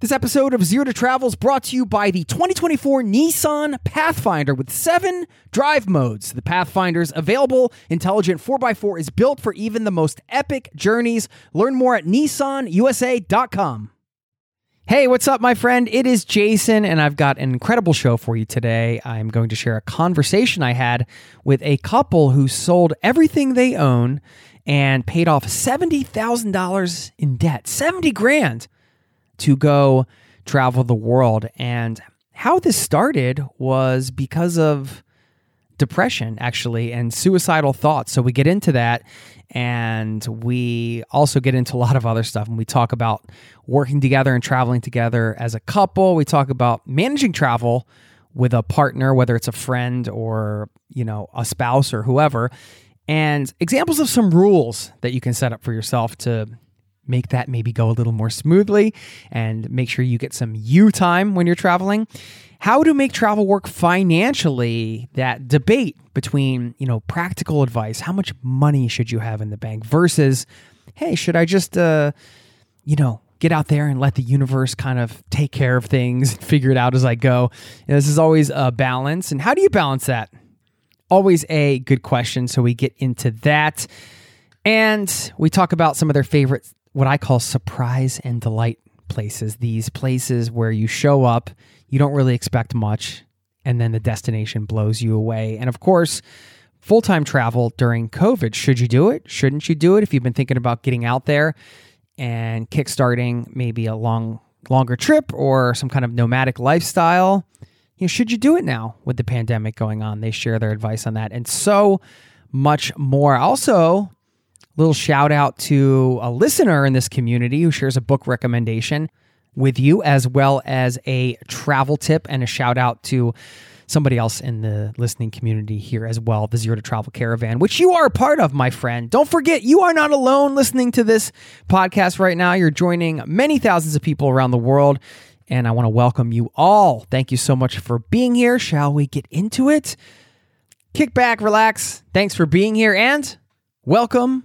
This episode of Zero to Travel is brought to you by the 2024 Nissan Pathfinder with seven drive modes. The Pathfinder's available intelligent 4x4 is built for even the most epic journeys. Learn more at nissanusa.com. Hey, what's up, my friend? It is Jason, and I've got an incredible show for you today. I'm going to share a conversation I had with a couple who sold everything they own and paid off $70,000 in debt. 70 grand to go travel the world. And how this started was because of depression, actually, and suicidal thoughts. So we get into that. And we also get into a lot of other stuff. And we talk about working together and traveling together as a couple. We talk about managing travel with a partner, whether it's a friend or, you know, a spouse or whoever. And examples of some rules that you can set up for yourself to make that maybe go a little more smoothly and make sure you get some you time when you're traveling. How to make travel work financially, that debate between, you know, practical advice, how much money should you have in the bank versus, hey, should I just, uh, you know, get out there and let the universe kind of take care of things and figure it out as I go. And this is always a balance. And how do you balance that? Always a good question. So we get into that. And we talk about some of their favorite what I call surprise and delight places. These places where you show up, you don't really expect much, and then the destination blows you away. And of course, full time travel during COVID. Should you do it? Shouldn't you do it? If you've been thinking about getting out there and kickstarting maybe a long, longer trip or some kind of nomadic lifestyle, you know, should you do it now with the pandemic going on? They share their advice on that and so much more. Also, Little shout out to a listener in this community who shares a book recommendation with you, as well as a travel tip and a shout out to somebody else in the listening community here as well, the Zero to Travel Caravan, which you are a part of, my friend. Don't forget, you are not alone listening to this podcast right now. You're joining many thousands of people around the world, and I want to welcome you all. Thank you so much for being here. Shall we get into it? Kick back, relax. Thanks for being here, and welcome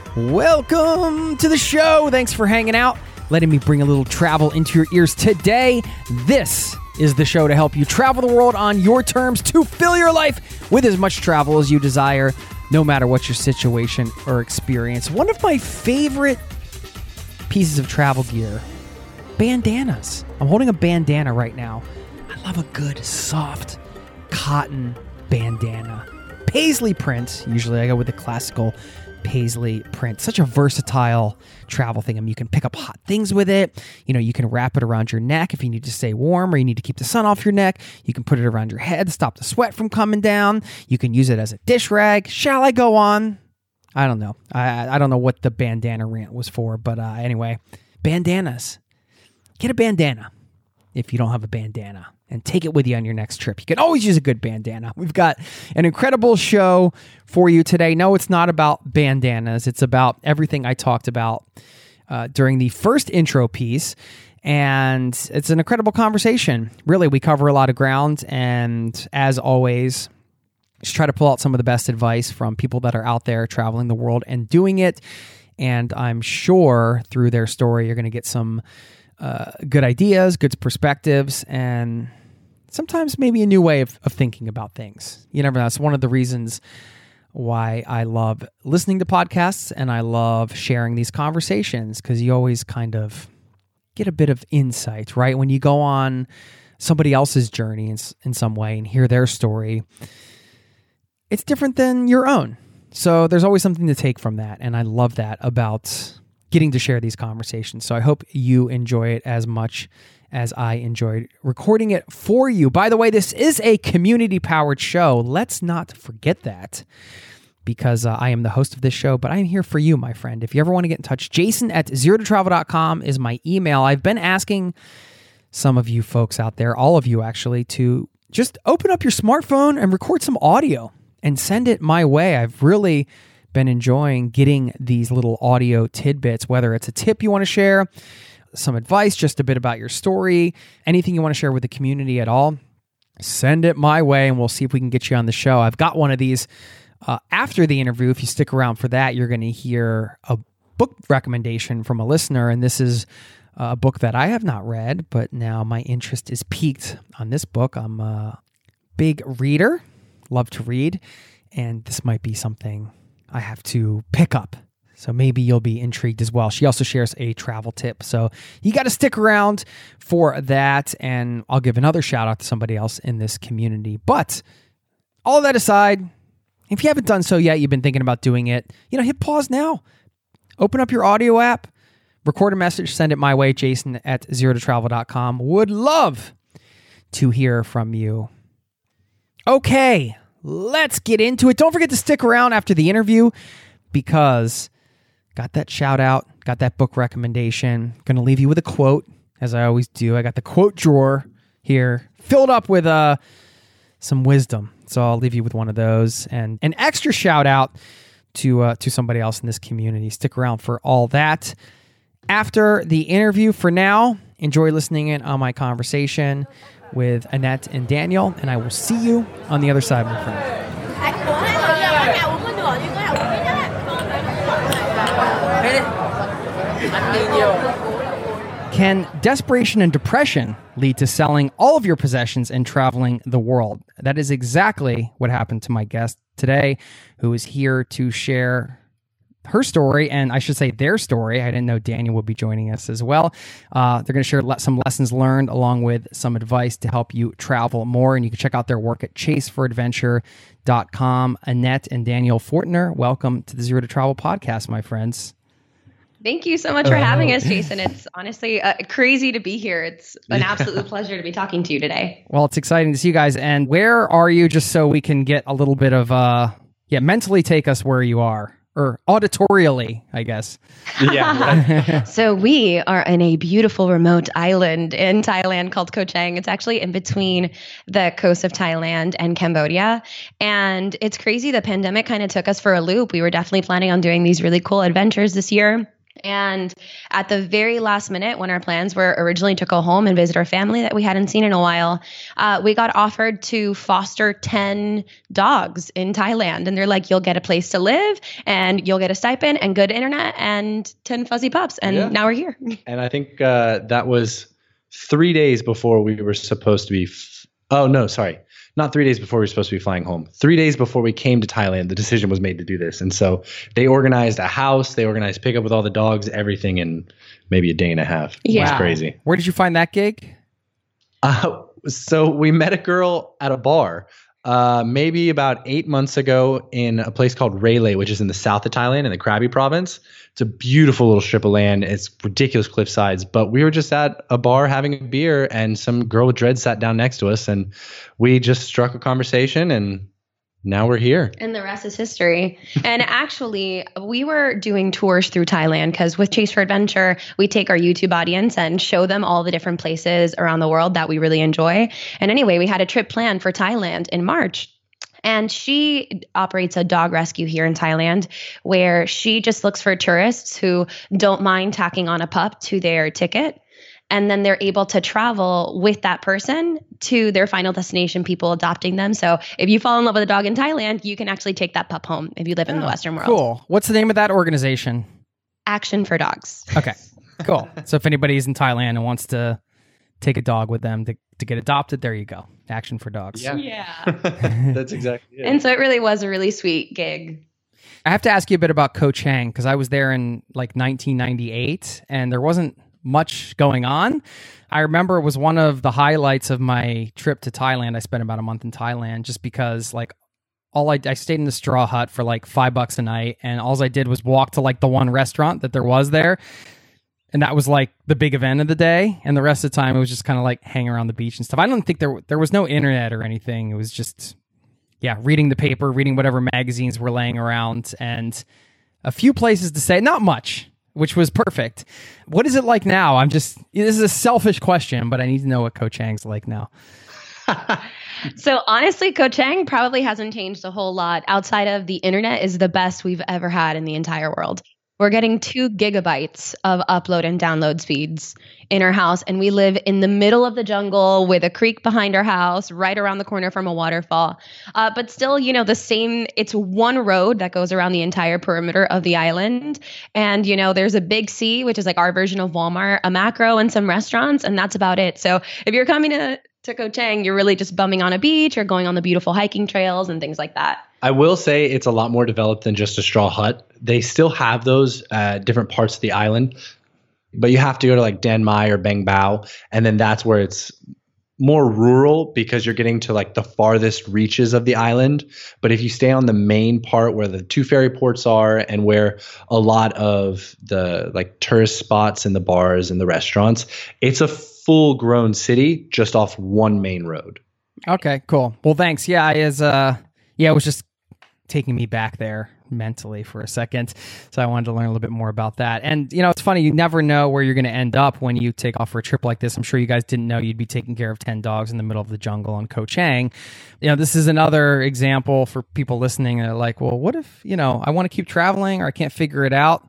Welcome to the show. Thanks for hanging out, letting me bring a little travel into your ears today. This is the show to help you travel the world on your terms to fill your life with as much travel as you desire, no matter what your situation or experience. One of my favorite pieces of travel gear bandanas. I'm holding a bandana right now. I love a good, soft cotton bandana. Paisley print. Usually I go with the classical paisley print. Such a versatile travel thing. I mean, you can pick up hot things with it. You know, you can wrap it around your neck if you need to stay warm or you need to keep the sun off your neck. You can put it around your head to stop the sweat from coming down. You can use it as a dish rag. Shall I go on? I don't know. I, I don't know what the bandana rant was for, but uh, anyway, bandanas. Get a bandana if you don't have a bandana and take it with you on your next trip. You can always use a good bandana. We've got an incredible show for you today. No, it's not about bandanas, it's about everything I talked about uh, during the first intro piece. And it's an incredible conversation. Really, we cover a lot of ground. And as always, just try to pull out some of the best advice from people that are out there traveling the world and doing it And I'm sure through their story, you're going to get some uh, good ideas, good perspectives, and sometimes maybe a new way of, of thinking about things. You never know. It's one of the reasons why I love listening to podcasts and I love sharing these conversations because you always kind of get a bit of insight, right? When you go on somebody else's journey in, in some way and hear their story, it's different than your own. So there's always something to take from that. And I love that about getting to share these conversations. So I hope you enjoy it as much as I enjoyed recording it for you. By the way, this is a community powered show. Let's not forget that because uh, I am the host of this show, but I'm here for you, my friend. If you ever want to get in touch, jason at zerototravel.com is my email. I've been asking some of you folks out there, all of you actually, to just open up your smartphone and record some audio and send it my way. I've really been enjoying getting these little audio tidbits, whether it's a tip you want to share, some advice, just a bit about your story, anything you want to share with the community at all, send it my way and we'll see if we can get you on the show. I've got one of these uh, after the interview. If you stick around for that, you're going to hear a book recommendation from a listener. And this is a book that I have not read, but now my interest is piqued on this book. I'm a big reader, love to read, and this might be something I have to pick up so maybe you'll be intrigued as well. She also shares a travel tip. So you got to stick around for that. And I'll give another shout out to somebody else in this community. But all that aside, if you haven't done so yet, you've been thinking about doing it, you know, hit pause now. Open up your audio app, record a message, send it my way, jason at zerototravel.com. Would love to hear from you. Okay, let's get into it. Don't forget to stick around after the interview because got that shout out, got that book recommendation. Going to leave you with a quote, as I always do. I got the quote drawer here filled up with uh, some wisdom. So I'll leave you with one of those and an extra shout out to uh, to somebody else in this community. Stick around for all that. After the interview, for now, enjoy listening in on my conversation with Annette and Daniel, and I will see you on the other side, my friend. Can desperation and depression lead to selling all of your possessions and traveling the world? That is exactly what happened to my guest today, who is here to share her story, and I should say their story. I didn't know Daniel would be joining us as well. Uh, they're going to share some lessons learned along with some advice to help you travel more. And you can check out their work at chaseforadventure.com. Annette and Daniel Fortner, welcome to the Zero to Travel podcast, my friends. Thank you so much for having us, Jason. It's honestly uh, crazy to be here. It's an yeah. absolute pleasure to be talking to you today. Well, it's exciting to see you guys. And where are you, just so we can get a little bit of, uh, yeah, mentally take us where you are or auditorially, I guess. Yeah. so we are in a beautiful remote island in Thailand called Koh Chang. It's actually in between the coast of Thailand and Cambodia. And it's crazy. The pandemic kind of took us for a loop. We were definitely planning on doing these really cool adventures this year. And at the very last minute, when our plans were originally to go home and visit our family that we hadn't seen in a while, uh, we got offered to foster 10 dogs in Thailand. And they're like, you'll get a place to live and you'll get a stipend and good internet and 10 fuzzy pups. And yeah. now we're here. And I think uh, that was three days before we were supposed to be. F- oh, no, sorry not three days before we were supposed to be flying home. Three days before we came to Thailand, the decision was made to do this. And so they organized a house, they organized pickup with all the dogs, everything in maybe a day and a half. Yeah. It was crazy. Where did you find that gig? Uh, so we met a girl at a bar uh, maybe about eight months ago in a place called Railay, which is in the south of Thailand in the Krabi province. It's a beautiful little strip of land. It's ridiculous cliff sides. But we were just at a bar having a beer, and some girl with dreads sat down next to us, and we just struck a conversation, and now we're here. And the rest is history. and actually, we were doing tours through Thailand because with Chase for Adventure, we take our YouTube audience and show them all the different places around the world that we really enjoy. And anyway, we had a trip planned for Thailand in March. And she operates a dog rescue here in Thailand where she just looks for tourists who don't mind tacking on a pup to their ticket and then they're able to travel with that person to their final destination, people adopting them. So if you fall in love with a dog in Thailand, you can actually take that pup home if you live in the oh, Western world. Cool. What's the name of that organization? Action for dogs. Okay, cool. so if anybody's in Thailand and wants to take a dog with them to, to get adopted, there you go. Action for dogs. Yeah. Yeah. That's exactly it. and so it really was a really sweet gig. I have to ask you a bit about Koh Chang because I was there in like 1998 and there wasn't much going on. I remember it was one of the highlights of my trip to Thailand. I spent about a month in Thailand just because like all I, I stayed in the straw hut for like five bucks a night and all I did was walk to like the one restaurant that there was there. And that was like the big event of the day. And the rest of the time it was just kind of like hang around the beach and stuff. I don't think there there was no internet or anything. It was just yeah, reading the paper, reading whatever magazines were laying around, and a few places to say, not much, which was perfect. What is it like now? I'm just, this is a selfish question, but I need to know what Koh Chang's like now. So honestly, Koh Chang probably hasn't changed a whole lot outside of the internet is the best we've ever had in the entire world. We're getting two gigabytes of upload and download speeds in our house, and we live in the middle of the jungle with a creek behind our house, right around the corner from a waterfall. Uh, but still, you know, the same, it's one road that goes around the entire perimeter of the island. And, you know, there's a big C, which is like our version of Walmart, a Makro, and some restaurants, and that's about it. So if you're coming to, to Koh Chang, you're really just bumming on a beach or going on the beautiful hiking trails and things like that. I will say it's a lot more developed than just a straw hut. They still have those uh, different parts of the island, but you have to go to like Dan Mai or Bang Bao, and then that's where it's more rural because you're getting to like the farthest reaches of the island. But if you stay on the main part where the two ferry ports are and where a lot of the like tourist spots and the bars and the restaurants, it's a full grown city just off one main road. Okay, cool. Well, thanks. Yeah, I is uh yeah, it was just taking me back there mentally for a second. So I wanted to learn a little bit more about that. And you know, it's funny, you never know where you're going to end up when you take off for a trip like this. I'm sure you guys didn't know you'd be taking care of 10 dogs in the middle of the jungle on Koh Chang. You know, this is another example for people listening that are like, well, what if, you know, I want to keep traveling or I can't figure it out?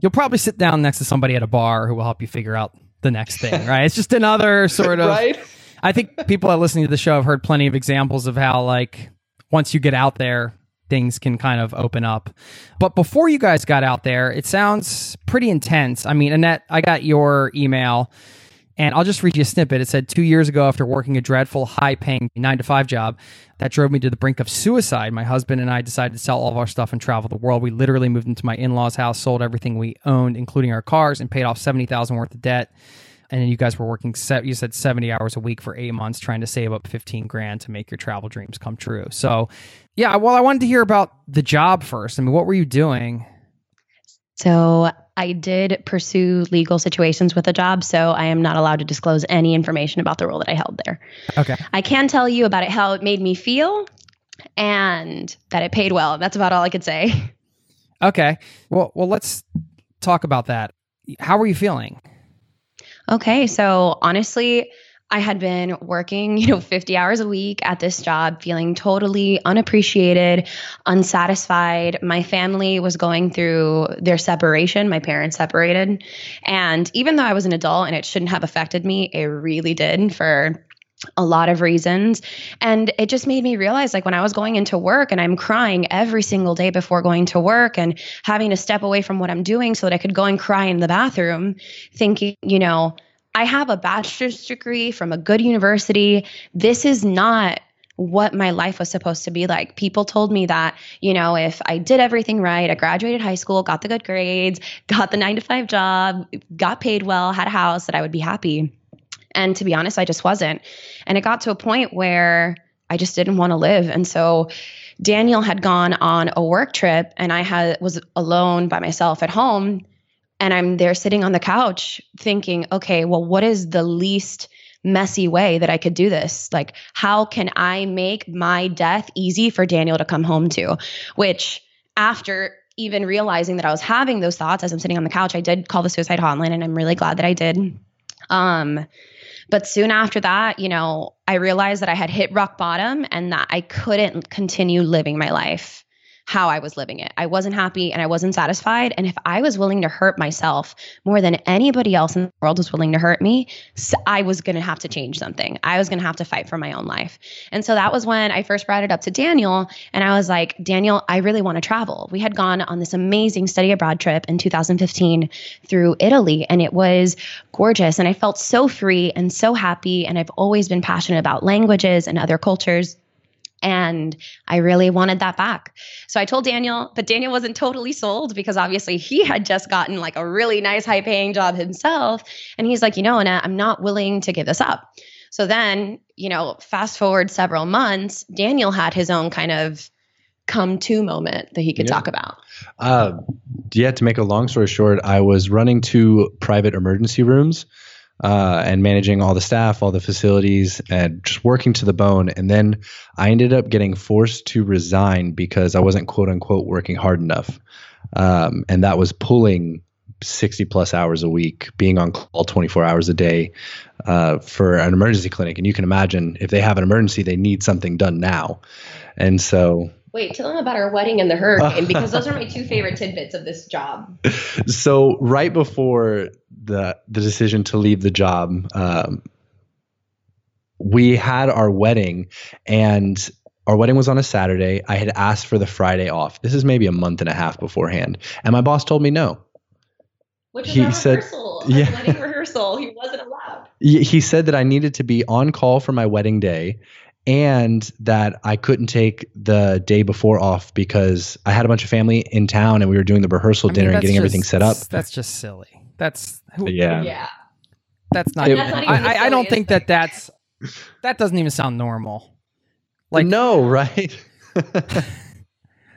You'll probably sit down next to somebody at a bar who will help you figure out the next thing, right? It's just another sort of right? I think people that listening to the show have heard plenty of examples of how like once you get out there, things can kind of open up. But before you guys got out there, it sounds pretty intense. I mean, Annette, I got your email and I'll just read you a snippet. It said, Two years ago, after working a dreadful, high paying nine to five job that drove me to the brink of suicide, my husband and I decided to sell all of our stuff and travel the world. We literally moved into my in law's house, sold everything we owned, including our cars, and paid off 70000 worth of debt. And then you guys were working, se- you said 70 hours a week for eight months trying to save up 15 grand to make your travel dreams come true. So, yeah, well, I wanted to hear about the job first. I mean, what were you doing? So I did pursue legal situations with a job, so I am not allowed to disclose any information about the role that I held there. Okay. I can tell you about it, how it made me feel, and that it paid well. That's about all I could say. Okay. Well, well, let's talk about that. How were you feeling? Okay, so honestly, I had been working, you know, 50 hours a week at this job, feeling totally unappreciated, unsatisfied. My family was going through their separation. My parents separated. And even though I was an adult and it shouldn't have affected me, it really did for a lot of reasons. And it just made me realize like when I was going into work and I'm crying every single day before going to work and having to step away from what I'm doing so that I could go and cry in the bathroom, thinking, you know, I have a bachelor's degree from a good university. This is not what my life was supposed to be like. People told me that, you know, if I did everything right, I graduated high school, got the good grades, got the nine to five job, got paid well, had a house, that I would be happy. And to be honest, I just wasn't. And it got to a point where I just didn't want to live. And so Daniel had gone on a work trip and I had was alone by myself at home and I'm there sitting on the couch thinking, okay, well what is the least messy way that I could do this? Like how can I make my death easy for Daniel to come home to? Which after even realizing that I was having those thoughts as I'm sitting on the couch, I did call the suicide hotline and I'm really glad that I did. Um but soon after that, you know, I realized that I had hit rock bottom and that I couldn't continue living my life how I was living it. I wasn't happy and I wasn't satisfied. And if I was willing to hurt myself more than anybody else in the world was willing to hurt me, I was going to have to change something. I was going to have to fight for my own life. And so that was when I first brought it up to Daniel. And I was like, Daniel, I really want to travel. We had gone on this amazing study abroad trip in 2015 through Italy, and it was gorgeous. And I felt so free and so happy. And I've always been passionate about languages and other cultures. And I really wanted that back. So I told Daniel, but Daniel wasn't totally sold because obviously he had just gotten like a really nice high paying job himself. And he's like, you know, Annette, I'm not willing to give this up. So then, you know, fast forward several months, Daniel had his own kind of come to moment that he could yeah. talk about. Uh, yeah, to make a long story short, I was running two private emergency rooms uh, and managing all the staff, all the facilities, and just working to the bone. And then I ended up getting forced to resign because I wasn't quote unquote working hard enough. Um, and that was pulling 60 plus hours a week, being on call 24 hours a day uh, for an emergency clinic. And you can imagine if they have an emergency, they need something done now. And so Wait, tell them about our wedding and the hurricane because those are my two favorite tidbits of this job. So right before the the decision to leave the job, um, we had our wedding, and our wedding was on a Saturday. I had asked for the Friday off. This is maybe a month and a half beforehand, and my boss told me no. Which is he said, rehearsal, yeah. wedding rehearsal. He wasn't allowed. He said that I needed to be on call for my wedding day and that I couldn't take the day before off because I had a bunch of family in town and we were doing the rehearsal I mean, dinner and getting just, everything set up. That's just silly. That's who, yeah, yeah. That's not. It, that's not I, I, I, don't think that that's that doesn't even sound normal. Like no, right?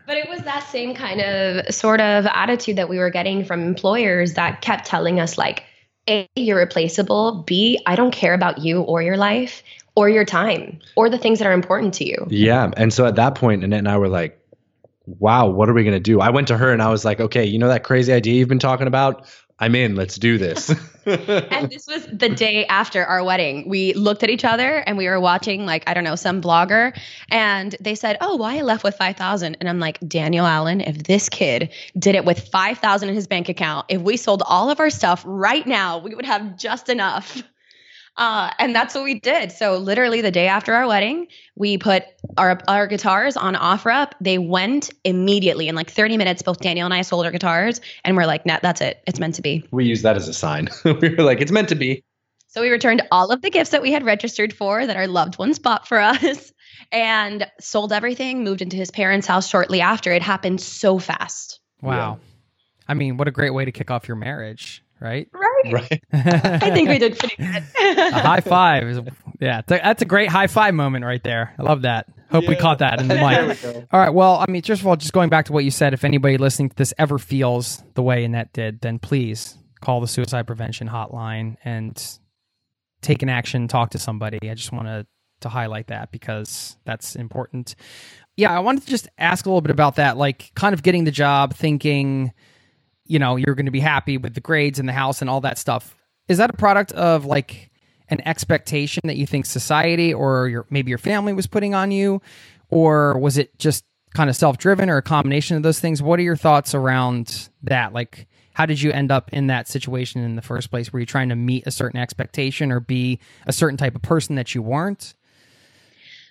But it was that same kind of sort of attitude that we were getting from employers that kept telling us like, A, you're replaceable. B, I don't care about you or your life or your time or the things that are important to you. Yeah. And so at that point, Annette and I were like, wow, what are we going to do? I went to her and I was like, okay, you know that crazy idea you've been talking about? I'm in. Let's do this. and this was the day after our wedding. We looked at each other and we were watching, like, I don't know, some blogger. And they said, Oh, why I left with 5,000. And I'm like, Daniel Allen, if this kid did it with 5,000 in his bank account, if we sold all of our stuff right now, we would have just enough. Uh, and that's what we did. So literally the day after our wedding, we put our our guitars on OfferUp. They went immediately in like 30 minutes. Both Daniel and I sold our guitars, and we're like, "Nah, that's it. It's meant to be." We use that as a sign. we were like, "It's meant to be." So we returned all of the gifts that we had registered for that our loved ones bought for us, and sold everything. Moved into his parents' house shortly after. It happened so fast. Wow. Yeah. I mean, what a great way to kick off your marriage right? Right. Right. I think we did pretty good. a high five is, yeah, that's a great high five moment right there. I love that. Hope yeah. we caught that in the mic. All right. Well, I mean, first of all, just going back to what you said, if anybody listening to this ever feels the way Annette did, then please call the suicide prevention hotline and take an action, talk to somebody. I just want to to highlight that because that's important. Yeah, I wanted to just ask a little bit about that, like kind of getting the job, thinking you know you're going to be happy with the grades and the house and all that stuff. Is that a product of like an expectation that you think society or your maybe your family was putting on you? Or was it just kind of self-driven or a combination of those things? What are your thoughts around that? Like how did you end up in that situation in the first place? Were you trying to meet a certain expectation or be a certain type of person that you weren't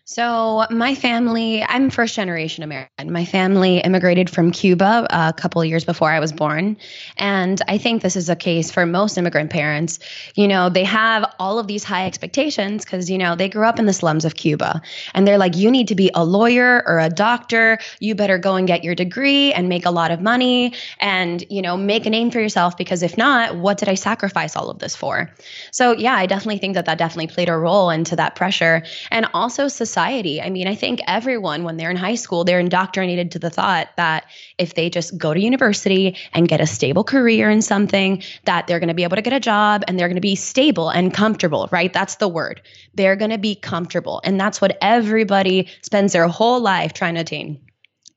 so, my family, I'm first generation American. My family immigrated from Cuba uh, a couple years before I was born. And I think this is a case for most immigrant parents. You know, they have all of these high expectations because, you know, they grew up in the slums of Cuba. And they're like, you need to be a lawyer or a doctor. You better go and get your degree and make a lot of money and, you know, make a name for yourself because if not, what did I sacrifice all of this for? So, yeah, I definitely think that that definitely played a role into that pressure. And also, society. I mean, I think everyone, when they're in high school, they're indoctrinated to the thought that if they just go to university and get a stable career in something, that they're going to be able to get a job and they're going to be stable and comfortable, right? That's the word. They're going to be comfortable. And that's what everybody spends their whole life trying to attain.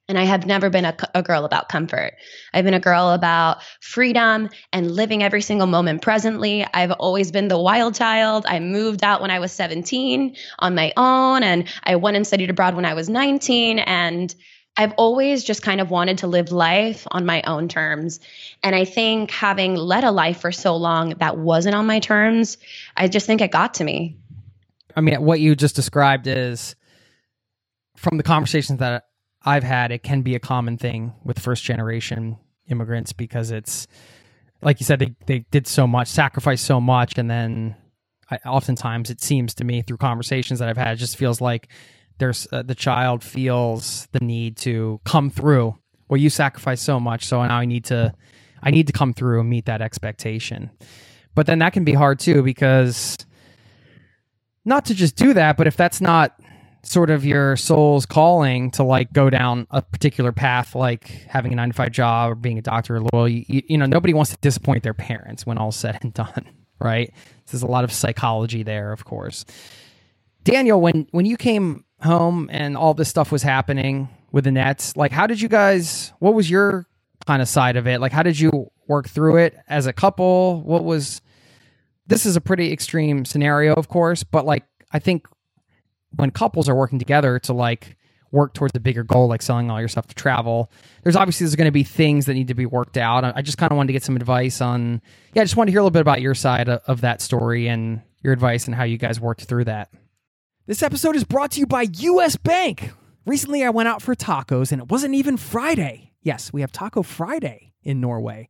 And I have never been a, a, girl about comfort. I've been a girl about freedom and living every single moment presently. I've always been the wild child. I moved out when I was 17 on my own, and I went and studied abroad when I was 19. And I've always just kind of wanted to live life on my own terms. And I think having led a life for so long that wasn't on my terms, I just think it got to me. I mean, what you just described is from the conversations that I've had, it can be a common thing with first generation immigrants because it's like you said, they, they did so much, sacrificed so much, and then I, oftentimes it seems to me through conversations that I've had, it just feels like there's uh, the child feels the need to come through. Well, you sacrifice so much, so now I need to, I need to come through and meet that expectation. But then that can be hard too because not to just do that, but if that's not sort of your soul's calling to like go down a particular path, like having a nine to five job or being a doctor or lawyer, you, you know, nobody wants to disappoint their parents when all's said and done, right? There's a lot of psychology there, of course. Daniel, when when you came home and all this stuff was happening with the Nets, like how did you guys? What was your kind of side of it? Like how did you work through it as a couple? What was this is a pretty extreme scenario, of course, but like I think when couples are working together to like work towards a bigger goal, like selling all your stuff to travel, there's obviously there's going to be things that need to be worked out. I just kind of wanted to get some advice on, yeah, I just wanted to hear a little bit about your side of, of that story and your advice and how you guys worked through that. This episode is brought to you by US Bank. Recently, I went out for tacos and it wasn't even Friday. Yes, we have Taco Friday in Norway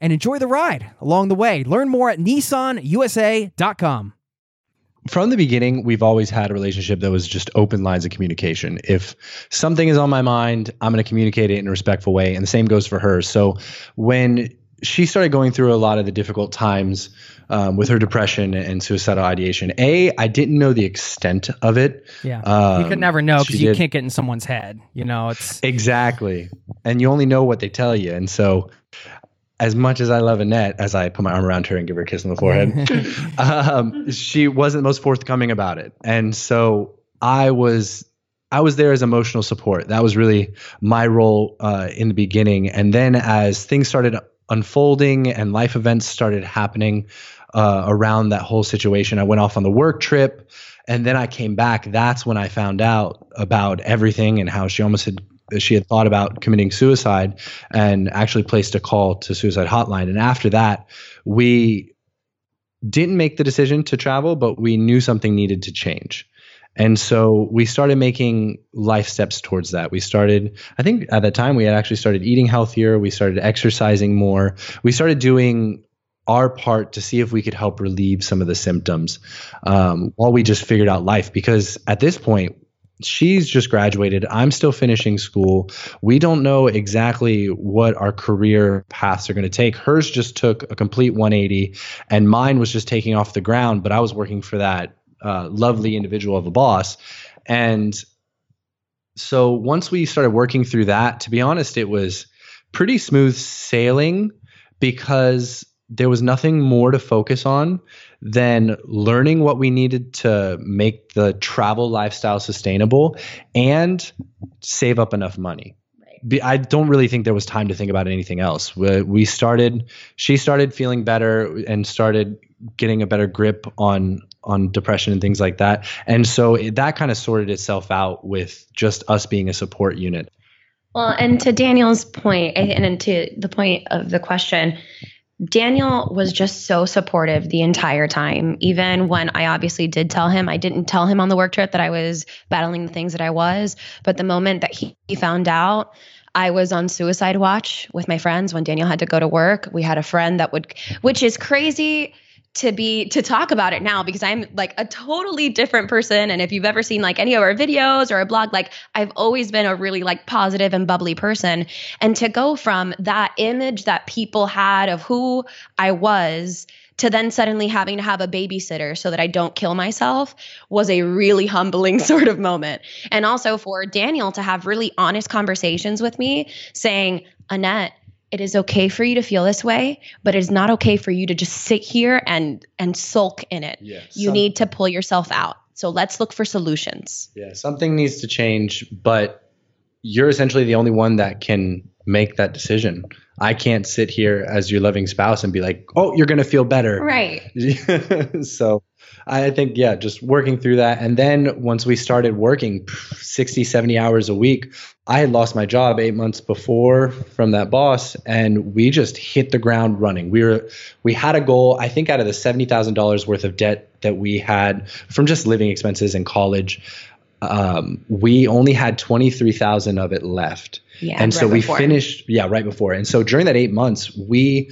and enjoy the ride along the way. Learn more at nissanusa.com from the beginning, we've always had a relationship that was just open lines of communication. If something is on my mind, I'm going to communicate it in a respectful way. And the same goes for her. So when she started going through a lot of the difficult times um, with her depression and suicidal ideation. A, I didn't know the extent of it. Yeah, um, you could never know because you did. can't get in someone's head. You know, it's exactly, and you only know what they tell you. And so, as much as I love Annette, as I put my arm around her and give her a kiss on the forehead, um, she wasn't the most forthcoming about it. And so I was I was there as emotional support. That was really my role uh, in the beginning. And then as things started unfolding and life events started happening uh, around that whole situation. I went off on the work trip, and then I came back. That's when I found out about everything and how she almost had she had thought about committing suicide and actually placed a call to suicide hotline. And after that, we didn't make the decision to travel, but we knew something needed to change. And so we started making life steps towards that. We started, I think at that time, we had actually started eating healthier. We started exercising more. We started doing our part to see if we could help relieve some of the symptoms um, while we just figured out life. Because at this point, she's just graduated. I'm still finishing school. We don't know exactly what our career paths are going to take. Hers just took a complete 180, and mine was just taking off the ground, but I was working for that uh, lovely individual of a boss. And so once we started working through that, to be honest, it was pretty smooth sailing because there was nothing more to focus on than learning what we needed to make the travel lifestyle sustainable and save up enough money. I don't really think there was time to think about anything else. We started, she started feeling better and started getting a better grip on on depression and things like that. And so it, that kind of sorted itself out with just us being a support unit. Well, and to Daniel's point, and to the point of the question, Daniel was just so supportive the entire time. Even when I obviously did tell him, I didn't tell him on the work trip that I was battling the things that I was. But the moment that he, found out, I was on suicide watch with my friends when Daniel had to go to work. We had a friend that would, which is crazy to be to talk about it now because I'm like a totally different person and if you've ever seen like any of our videos or our blog like I've always been a really like positive and bubbly person and to go from that image that people had of who I was to then suddenly having to have a babysitter so that I don't kill myself was a really humbling sort of moment. And also for Daniel to have really honest conversations with me saying, Annette, it is okay for you to feel this way but it is not okay for you to just sit here and and sulk in it. Yeah, you some, need to pull yourself out. So let's look for solutions. Yeah something needs to change but you're essentially the only one that can make that decision. I can't sit here as your loving spouse and be like oh you're going to feel better. Right. So I think, yeah, just working through that. And then once we started working 60, 70 hours a week, I had lost my job eight months before from that boss, and we just hit the ground running. We were, we had a goal. I think out of the seventy thousand dollars worth of debt that we had from just living expenses in college, um, we only had twenty three thousand of it left. Yeah, and right so we before. finished. Yeah, right before. And so during that eight months, we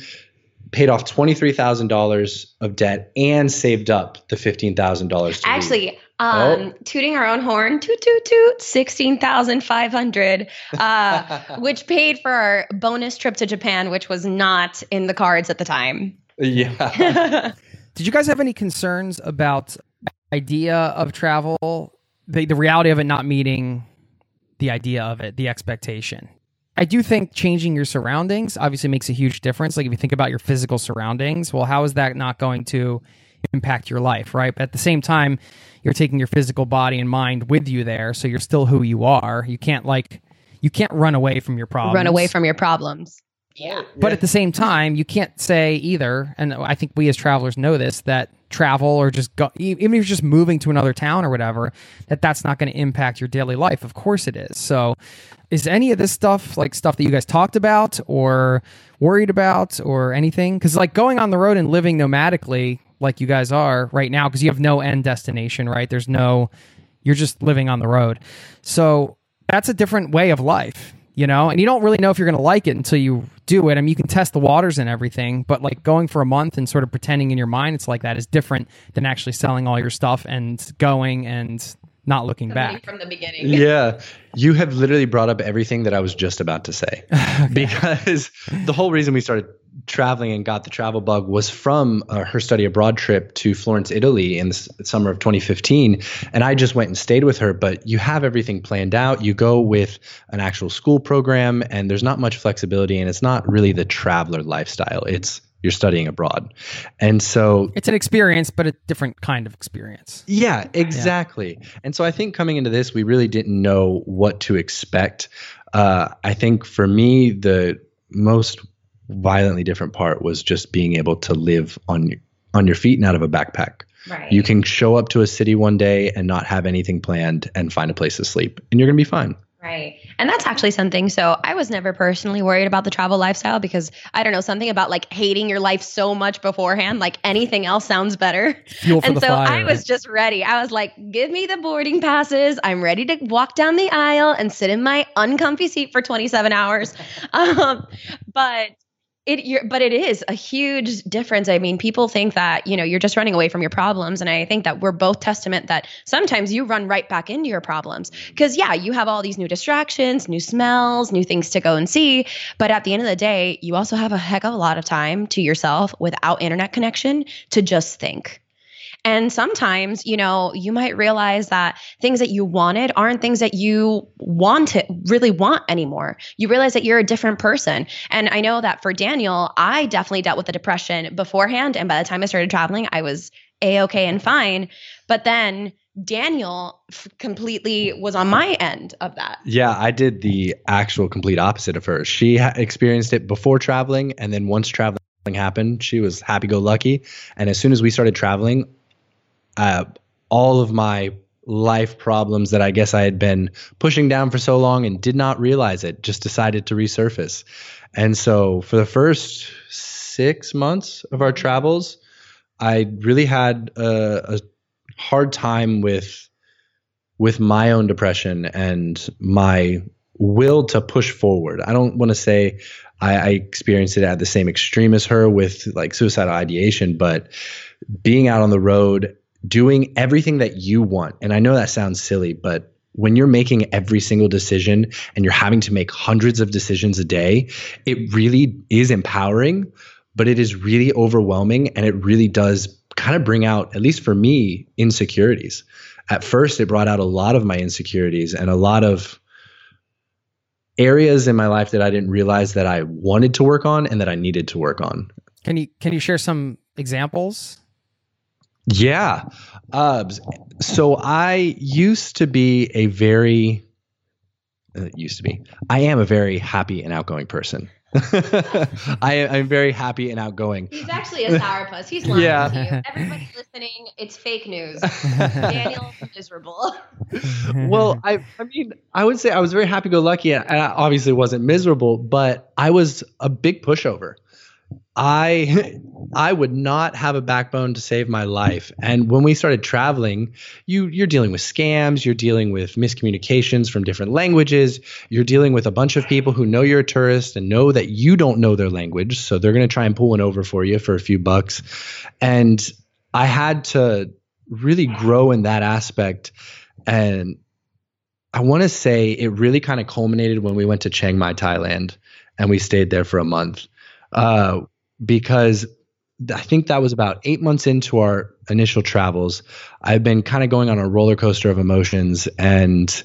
paid off $23,000 of debt and saved up the $15,000. Actually, um, oh. tooting our own horn, toot, toot, toot, 16,500, uh, which paid for our bonus trip to Japan, which was not in the cards at the time. Yeah. Did you guys have any concerns about idea of travel, the, the reality of it not meeting the idea of it, the expectation? I do think changing your surroundings obviously makes a huge difference. Like if you think about your physical surroundings, well, how is that not going to impact your life, right? But at the same time, you're taking your physical body and mind with you there, so you're still who you are. You can't like you can't run away from your problems. Run away from your problems. Yeah. But at the same time, you can't say either, and I think we as travelers know this that travel or just go, even if you're just moving to another town or whatever, that that's not going to impact your daily life. Of course it is. So, is any of this stuff like stuff that you guys talked about or worried about or anything? Because like going on the road and living nomadically, like you guys are right now, because you have no end destination, right? There's no, you're just living on the road. So that's a different way of life you know, and you don't really know if you're going to like it until you do it. I mean, you can test the waters and everything, but like going for a month and sort of pretending in your mind it's like that is different than actually selling all your stuff and going and not looking back from the beginning. Yeah. You have literally brought up everything that I was just about to say. okay. Because the whole reason we started traveling and got the travel bug was from uh, her study abroad trip to Florence, Italy in the summer of 2015. And I just went and stayed with her. But you have everything planned out. You go with an actual school program, and there's not much flexibility, and it's not really the traveler lifestyle. It's you're studying abroad. And so it's an experience, but a different kind of experience. Yeah, exactly. Yeah. And so I think coming into this, we really didn't know what to expect. Uh, I think for me, the most violently different part was just being able to live on on your feet and out of a backpack. Right. You can show up to a city one day and not have anything planned and find a place to sleep, and you're going to be fine. Right. And that's actually something. So I was never personally worried about the travel lifestyle because I don't know, something about like hating your life so much beforehand, like anything else sounds better. Fuel for and so fire, I was just ready. I was like, give me the boarding passes. I'm ready to walk down the aisle and sit in my uncomfy seat for 27 hours. Um, but it but it is a huge difference. I mean people think that you know you're just running away from your problems. And i think that we're both testament that sometimes you run right back into your problems. Because yeah you have all these new distractions new smells new things to go and see. But at the end of the day you also have a heck of a lot of time to yourself without internet connection to just think and sometimes, you know, you might realize that things that you wanted aren't things that you want to really want anymore. You realize that you're a different person. And I know that for Daniel, I definitely dealt with the depression beforehand. And by the time I started traveling, I was a okay and fine. But then Daniel f- completely was on my end of that. Yeah, I did the actual complete opposite of her. She ha- experienced it before traveling, and then once traveling happened, she was happy go lucky. And as soon as we started traveling, uh, all of my life problems that I guess I had been pushing down for so long and did not realize it just decided to resurface. And so for the first six months of our travels, I really had a, a hard time with with my own depression and my will to push forward. I don't want to say I, I experienced it at the same extreme as her with like suicidal ideation, but being out on the road doing everything that you want. And I know that sounds silly, but when you're making every single decision and you're having to make hundreds of decisions a day, it really is empowering, but it is really overwhelming and it really does kind of bring out, at least for me, insecurities. At first, it brought out a lot of my insecurities and a lot of areas in my life that I didn't realize that I wanted to work on and that I needed to work on. Can you can you share some examples? Yeah. Uh, so I used to be a very, uh, used to be, I am a very happy and outgoing person. I, am very happy and outgoing. He's actually a sourpuss. He's lying yeah. to you. Everybody listening, it's fake news. Daniel's miserable. well, I, I mean, I would say I was very happy-go-lucky, and I obviously wasn't miserable, but I was a big pushover. I I would not have a backbone to save my life. And when we started traveling, you you're dealing with scams, you're dealing with miscommunications from different languages, you're dealing with a bunch of people who know you're a tourist and know that you don't know their language, so they're going to try and pull one over for you for a few bucks. And I had to really grow in that aspect and I want to say it really kind of culminated when we went to Chiang Mai, Thailand, and we stayed there for a month uh, because I think that was about eight months into our initial travels. I've been kind of going on a roller coaster of emotions, and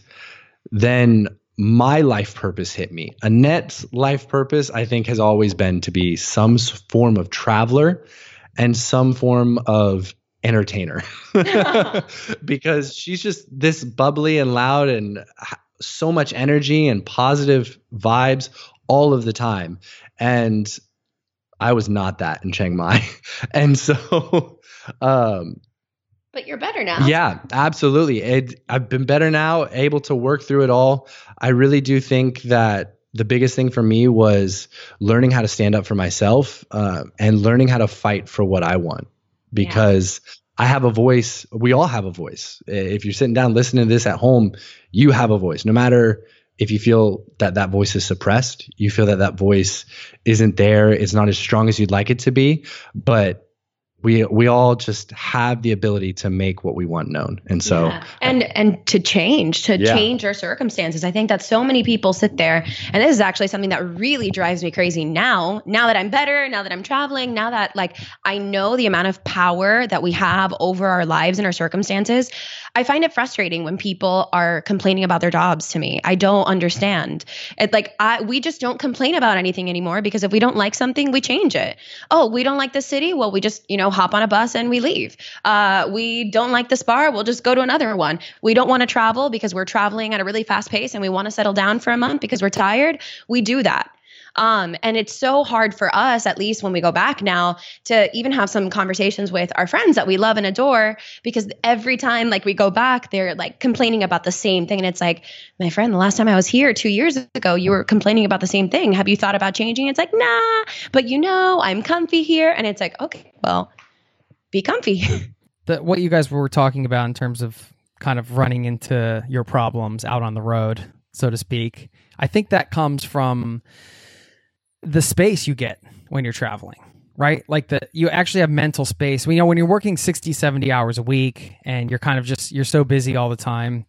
then my life purpose hit me. Annette's life purpose, I think, has always been to be some form of traveler and some form of entertainer because she's just this bubbly and loud and so much energy and positive vibes all of the time. And I was not that in Chiang Mai. and so um but you're better now. Yeah, absolutely. It, I've been better now, able to work through it all. I really do think that the biggest thing for me was learning how to stand up for myself uh, and learning how to fight for what I want because yeah. I have a voice. We all have a voice. If you're sitting down listening to this at home, you have a voice. No matter if you feel that that voice is suppressed, you feel that that voice isn't there, it's not as strong as you'd like it to be, but we we all just have the ability to make what we want known and so yeah. and and to change to yeah. change our circumstances i think that so many people sit there and this is actually something that really drives me crazy now now that i'm better now that i'm traveling now that like i know the amount of power that we have over our lives and our circumstances I find it frustrating when people are complaining about their jobs to me. I don't understand. It like I we just don't complain about anything anymore because if we don't like something, we change it. Oh, we don't like the city? Well, we just, you know, hop on a bus and we leave. Uh, we don't like this bar, we'll just go to another one. We don't want to travel because we're traveling at a really fast pace and we want to settle down for a month because we're tired. We do that. Um, and it's so hard for us, at least when we go back now, to even have some conversations with our friends that we love and adore because every time like we go back, they're like complaining about the same thing. And it's like, my friend, the last time I was here two years ago, you were complaining about the same thing. Have you thought about changing? It's like, nah, but you know, I'm comfy here. And it's like, okay, well, be comfy. the, what you guys were talking about in terms of kind of running into your problems out on the road, so to speak. I think that comes from the space you get when you're traveling right? Like the you actually have mental space. You know when you're working 60 70 hours a week and you're kind of just you're so busy all the time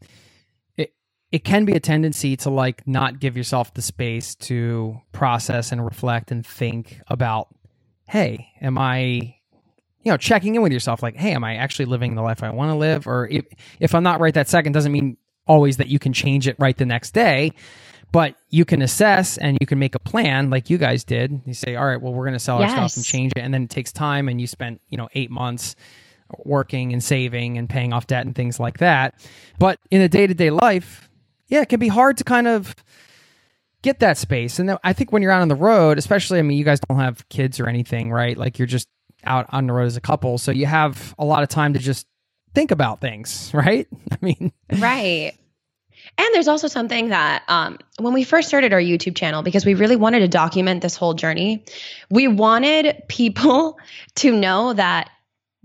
it it can be a tendency to like not give yourself the space to process and reflect and think about hey am i you know checking in with yourself like hey am i actually living the life i want to live? Or if, if i'm not right that second doesn't mean always that you can change it right the next day but you can assess and you can make a plan like you guys did. You say all right well we're going to sell our stuff and change it and then it takes time and you spent you know eight months working and saving and paying off debt and things like that. But in a day-to-day life yeah it can be hard to kind of get that space. And i think when you're out on the road especially i mean you guys don't have kids or anything right? Like you're just out on the road as a couple. So you have a lot of time to just think about things right i mean Right. And there's also something that um, when we first started our YouTube channel, because we really wanted to document this whole journey, we wanted people to know that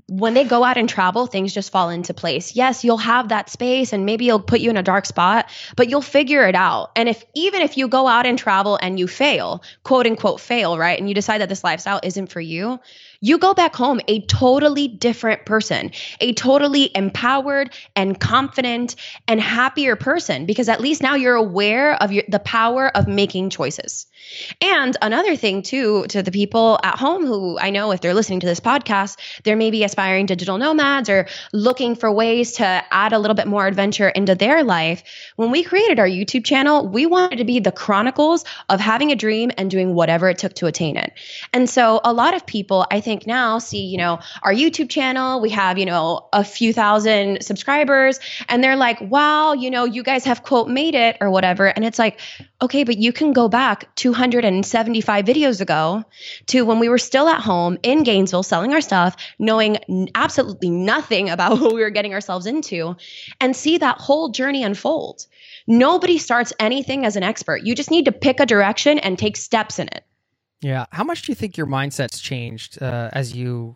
when they go out and travel, things just fall into place. Yes, you'll have that space and maybe it'll put you in a dark spot, but you'll figure it out. And if even if you go out and travel and you fail, quote unquote fail, right? And you decide that this lifestyle isn't for you, you go back home a totally different person, a totally empowered and confident and happier person because at least now you're aware of your, the power of making choices. And another thing too to the people at home who I know if they're listening to this podcast, they're maybe aspiring digital nomads or looking for ways to add a little bit more adventure into their life. When we created our YouTube channel, we wanted to be the chronicles of having a dream and doing whatever it took to attain it. And so a lot of people I think now see, you know, our YouTube channel, we have, you know, a few thousand subscribers and they're like, "Wow, you know, you guys have quote made it or whatever." And it's like, "Okay, but you can go back 275 videos ago to when we were still at home in Gainesville selling our stuff, knowing absolutely nothing about what we were getting ourselves into and see that whole journey unfold." Nobody starts anything as an expert. You just need to pick a direction and take steps in it. Yeah. How much do you think your mindset's changed uh, as you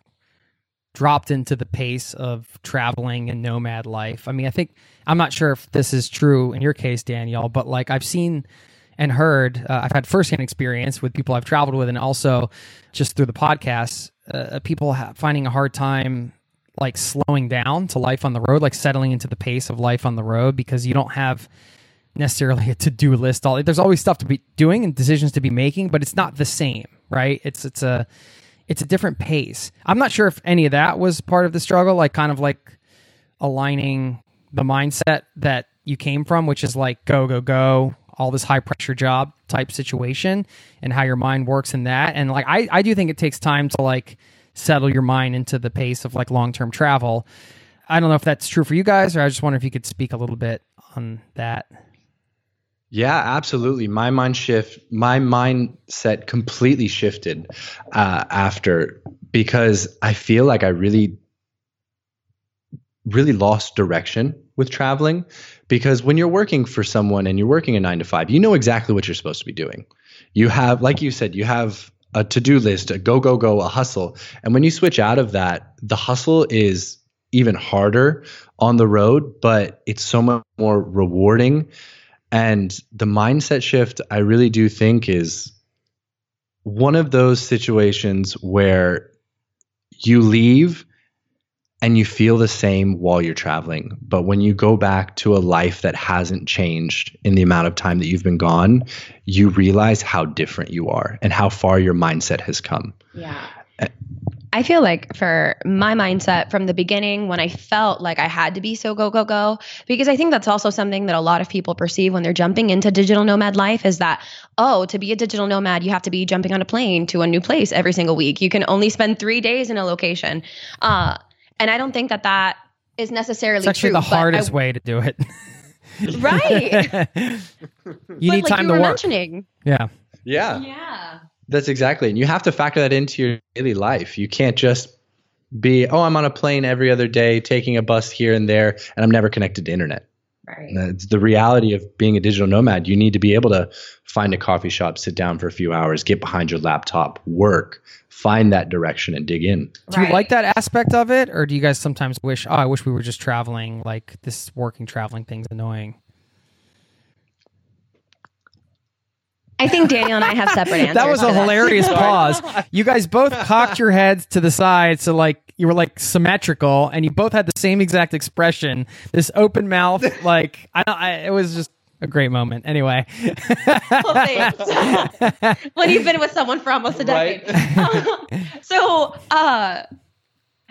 dropped into the pace of traveling and nomad life? I mean, I think, I'm not sure if this is true in your case, Daniel, but like I've seen and heard, uh, I've had firsthand experience with people I've traveled with and also just through the podcasts, uh, people ha- finding a hard time like slowing down to life on the road, like settling into the pace of life on the road because you don't have necessarily a to-do list. All there's always stuff to be doing and decisions to be making but it's not the same right? It's it's a it's a different pace. I'm not sure if any of that was part of the struggle like kind of like aligning the mindset that you came from which is like go go go all this high pressure job type situation and how your mind works in that and like i i do think it takes time to like settle your mind into the pace of like long-term travel i don't know if that's true for you guys or i just wonder if you could speak a little bit on that Yeah, absolutely. My mind shift, my mindset completely shifted uh, after because I feel like I really, really lost direction with traveling. Because when you're working for someone and you're working a nine to five, you know exactly what you're supposed to be doing. You have, like you said, you have a to do list, a go, go, go, a hustle. And when you switch out of that, the hustle is even harder on the road, but it's so much more rewarding. And the mindset shift, I really do think, is one of those situations where you leave and you feel the same while you're traveling. But when you go back to a life that hasn't changed in the amount of time that you've been gone, you realize how different you are and how far your mindset has come. Yeah. I feel like for my mindset from the beginning, when I felt like I had to be so go, go, go, because I think that's also something that a lot of people perceive when they're jumping into digital nomad life is that, oh, to be a digital nomad, you have to be jumping on a plane to a new place every single week. You can only spend three days in a location. Uh, and I don't think that that is necessarily It's actually true. the but I- hardest way to do it. Right. you but need like time you to were work. mentioning. Yeah. Yeah. Yeah. That's exactly. And you have to factor that into your daily life. You can't just be, oh, I'm on a plane every other day, taking a bus here and there, and I'm never connected to internet. Right. That's the reality of being a digital nomad. You need to be able to find a coffee shop, sit down for a few hours, get behind your laptop, work, find that direction, and dig in. Do you like that aspect of it, or do you guys sometimes wish, oh, I wish we were just traveling? Like this working traveling thing's annoying. I think Daniel and I have separate answers. that was a this. hilarious pause. You guys both cocked your heads to the side, so like you were like symmetrical, and you both had the same exact expression. This open mouth, like I, don't- I it was just a great moment. Anyway, Well, when you've been with someone for almost a decade. so, uh,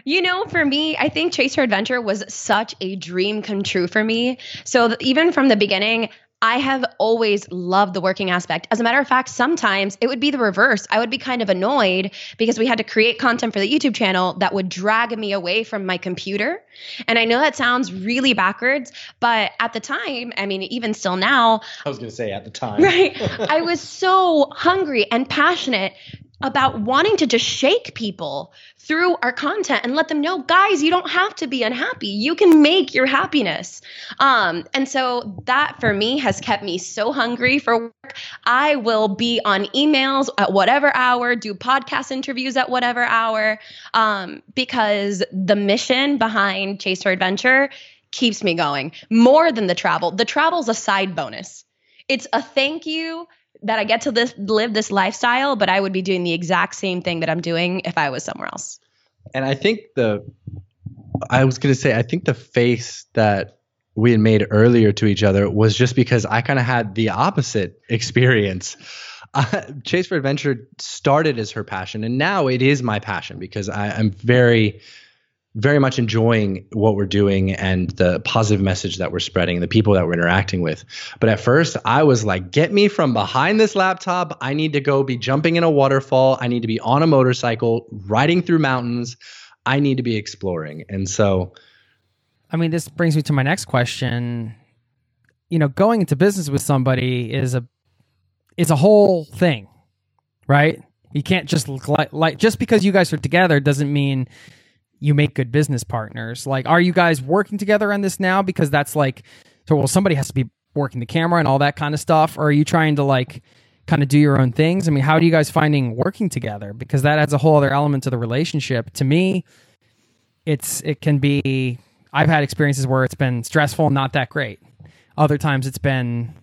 you know, for me, I think Chase for Adventure was such a dream come true for me. So th- even from the beginning, I have always loved the working aspect. As a matter of fact, sometimes it would be the reverse. I would be kind of annoyed because we had to create content for the YouTube channel that would drag me away from my computer. And I know that sounds really backwards, but at the time, I mean, even still now, I was going to say at the time. right? I was so hungry and passionate about wanting to just shake people through our content and let them know, guys, you don't have to be unhappy. You can make your happiness. Um, and so that for me has kept me so hungry for work. I will be on emails at whatever hour, do podcast interviews at whatever hour, um, because the mission behind Chase for Adventure keeps me going more than the travel. The travel's a side bonus. It's a thank you that I get to this, live this lifestyle, but I would be doing the exact same thing that I'm doing if I was somewhere else. And I think the, I was going to say, I think the face that we had made earlier to each other was just because I kind of had the opposite experience. Uh, Chase for Adventure started as her passion, and now it is my passion because I, I'm very, very much enjoying what we're doing and the positive message that we're spreading, the people that we're interacting with. But at first, I was like, get me from behind this laptop. I need to go be jumping in a waterfall. I need to be on a motorcycle, riding through mountains. I need to be exploring. And so, I mean, this brings me to my next question. You know, going into business with somebody is a is a whole thing, right? You can't just like, like just because you guys are together doesn't mean you make good business partners. Like, are you guys working together on this now? Because that's like, so well, somebody has to be working the camera and all that kind of stuff. Or are you trying to like kind of do your own things? I mean, how do you guys finding working together? Because that adds a whole other element to the relationship. To me, it's it can be. I've had experiences where it's been stressful, not that great. Other times it's been,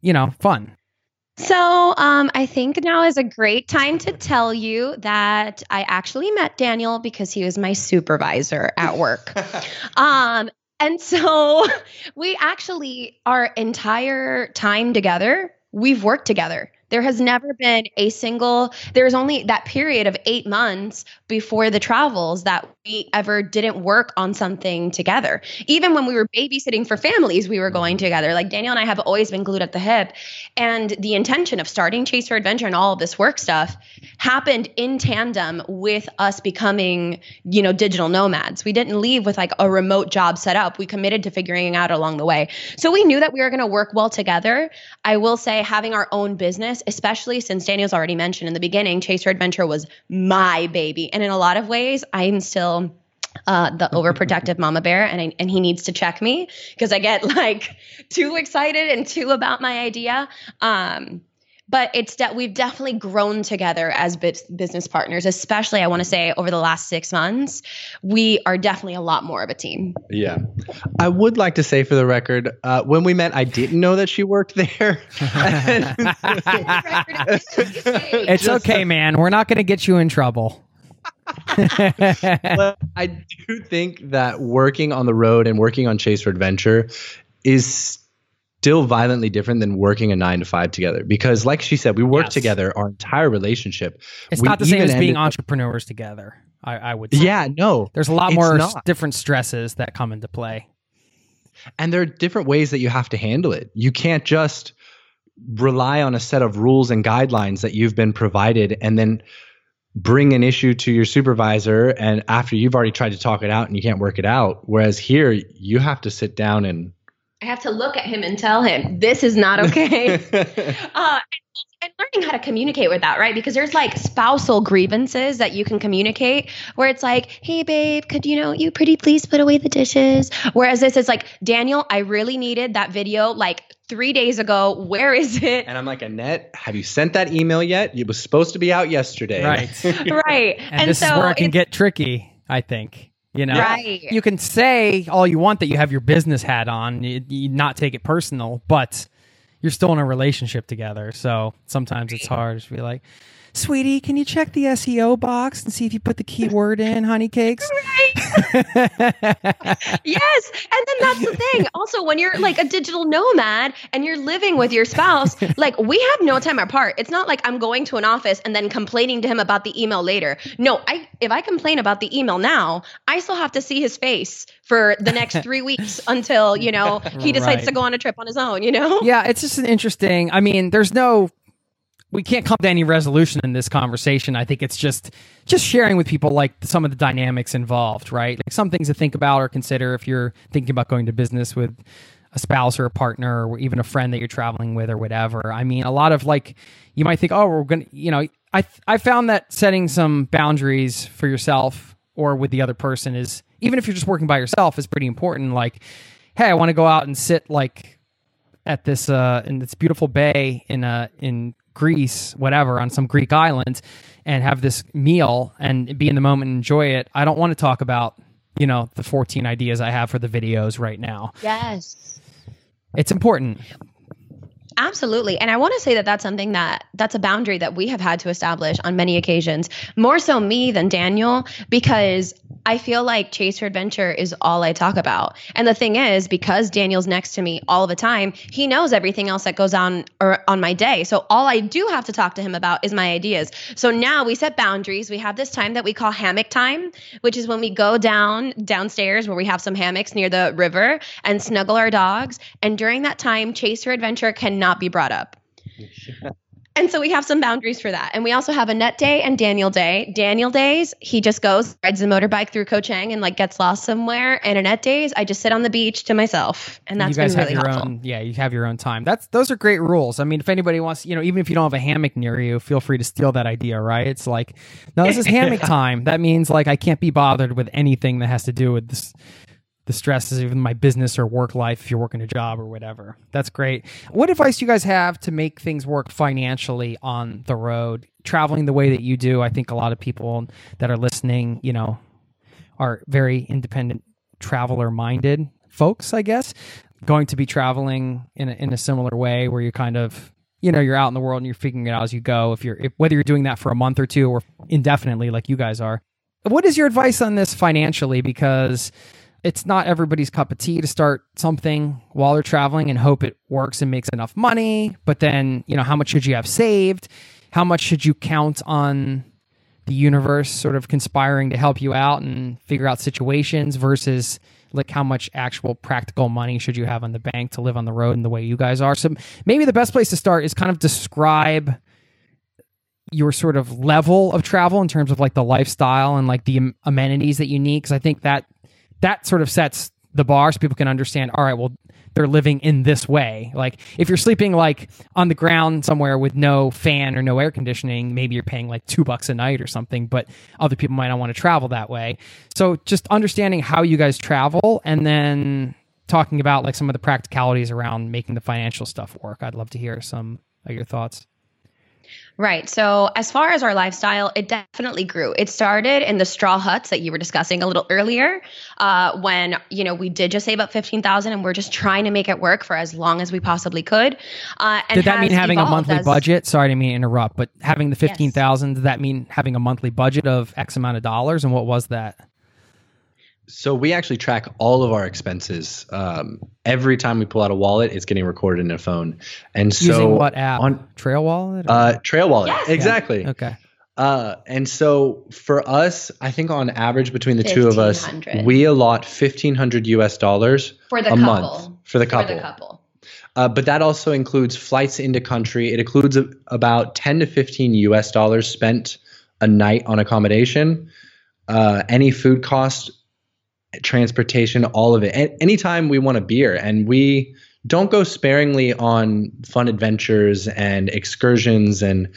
you know, fun. So, um, I think now is a great time to tell you that I actually met Daniel because he was my supervisor at work. um, and so we actually, our entire time together, we've worked together. There has never been a single, there's only that period of eight months before the travels that we ever didn't work on something together. Even when we were babysitting for families, we were going together. Like Daniel and I have always been glued at the hip. And the intention of starting Chase for Adventure and all of this work stuff happened in tandem with us becoming, you know, digital nomads. We didn't leave with like a remote job set up. We committed to figuring it out along the way. So we knew that we were going to work well together. I will say having our own business, especially since Daniel's already mentioned in the beginning, Chase for Adventure was my baby. And in a lot of ways, I'm still uh, the overprotective mama bear, and I, and he needs to check me because I get like too excited and too about my idea. Um, but it's that we've definitely grown together as bus- business partners, especially I want to say over the last six months, we are definitely a lot more of a team. yeah. I would like to say for the record, uh, when we met, I didn't know that she worked there. It's okay, man. We're not going to get you in trouble. but I do think that working on the road and working on Chase for Adventure is still violently different than working a nine to five together. Because, like she said, we work Yes. together our entire relationship. It's We not the same as being entrepreneurs together. I, I would. Say. Yeah, no. There's a lot more not. different stresses that come into play. And there are different ways that you have to handle it. You can't just rely on a set of rules and guidelines that you've been provided and then bring an issue to your supervisor and after you've already tried to talk it out and you can't work it out whereas here you have to sit down and I have to look at him and tell him this is not okay. uh, and, and learning how to communicate with that, right? Because there's like spousal grievances that you can communicate where it's like, hey, babe, could you know, you pretty please put away the dishes? Whereas this is like, Daniel, I really needed that video like three days ago. Where is it? and i'm like annette have you sent that email yet it was supposed to be out yesterday Right. right. And, this is where it can get tricky. I think. You know, Right. you can say all you want that you have your business hat on, you, you not take it personal, but you're still in a relationship together. So sometimes it's hard to be like, sweetie, can you check the SEO box and see if you put the keyword in honey cakes? yes. And then that's the thing. Also, when you're like a digital nomad and you're living with your spouse, like we have no time apart. It's not like I'm going to an office and then complaining to him about the email later. No, I if I complain about the email now, I still have to see his face for the next three weeks until, you know, he decides Right. to go on a trip on his own, you know? yeah, it's just an interesting. I mean, there's no we can't come to any resolution in this conversation. I think it's just just sharing with people like some of the dynamics involved, right? Like some things to think about or consider if you're thinking about going to business with a spouse or a partner or even a friend that you're traveling with or whatever. I mean, a lot of like you might think, "Oh, we're going to, you know, I I found that setting some boundaries for yourself or with the other person is even if you're just working by yourself is pretty important like hey, I want to go out and sit like at this uh in this beautiful bay in uh in Greece, whatever, on some Greek island and have this meal and be in the moment and enjoy it. I don't want to talk about, you know, the 14 ideas I have for the videos right now. Yes. It's important. Absolutely. And I want to say that that's something that that's a boundary that we have had to establish on many occasions, more so me than Daniel, because I feel like Chase for Adventure is all I talk about. And the thing is, because Daniel's next to me all the time, he knows everything else that goes on or on my day. So all I do have to talk to him about is my ideas. So now we set boundaries. We have this time that we call hammock time, which is when we go down downstairs where we have some hammocks near the river and snuggle our dogs. And during that time, Chase for Adventure cannot be brought up. And so we have some boundaries for that. And we also have Annette day and Daniel day. Daniel days, he just goes, rides a motorbike through Koh Chang and like gets lost somewhere. And Annette days, I just sit on the beach to myself. And that's you guys been have really your helpful. own yeah, you have your own time. That's those are great rules. I mean, if anybody wants, you know, even if you don't have a hammock near you, feel free to steal that idea, right? It's like, no, this is hammock time. That means like I can't be bothered with anything that has to do with this the stresses of my business or work life if you're working a job or whatever. That's great. What advice do you guys have to make things work financially on the road? Traveling the way that you do, I think a lot of people that are listening, you know, are very independent traveler minded folks, I guess, going to be traveling in a, in a similar way where you're kind of you know you're out in the world and you're figuring it out as you go if you're if, whether you're doing that for a month or two or indefinitely like you guys are what is your advice on this financially because it's not everybody's cup of tea to start something while they're traveling and hope it works and makes enough money. But then you know how much should you have saved? How much should you count on the universe sort of conspiring to help you out and figure out situations versus like how much actual practical money should you have on the bank to live on the road in the way you guys are? So maybe the best place to start is kind of describe your sort of level of travel in terms of like the lifestyle and like the amenities that you need because i think that that sort of sets the bar so people can understand all right well they're living in this way. Like if you're sleeping like on the ground somewhere with no fan or no air conditioning maybe you're paying like two bucks a night or something but other people might not want to travel that way. So just understanding how you guys travel and then talking about like some of the practicalities around making the financial stuff work. I'd love to hear some of your thoughts Right. So, as far as our lifestyle, it definitely grew. It started in the straw huts that you were discussing a little earlier, uh, when you know we did just save up fifteen thousand, and we're just trying to make it work for as long as we possibly could. Uh, and did that mean having a monthly as- budget? Sorry to mean to interrupt, but having the fifteen thousand, did that mean having a monthly budget of X amount of dollars? And what was that? So we actually track all of our expenses. Um, every time we pull out a wallet, it's getting recorded in a phone. And so Using what app? on Trail Wallet? or- uh, Trail Wallet, Yes. exactly. okay. Uh, and so for us, I think on average between the two of us, we allot fifteen hundred US dollars for the a couple. month for the couple. For the couple. Uh, but that also includes flights into country. It includes a, about 10 to 15 US dollars spent a night on accommodation, uh, any food cost, transportation, all of it. And anytime we want a beer, and we don't go sparingly on fun adventures and excursions and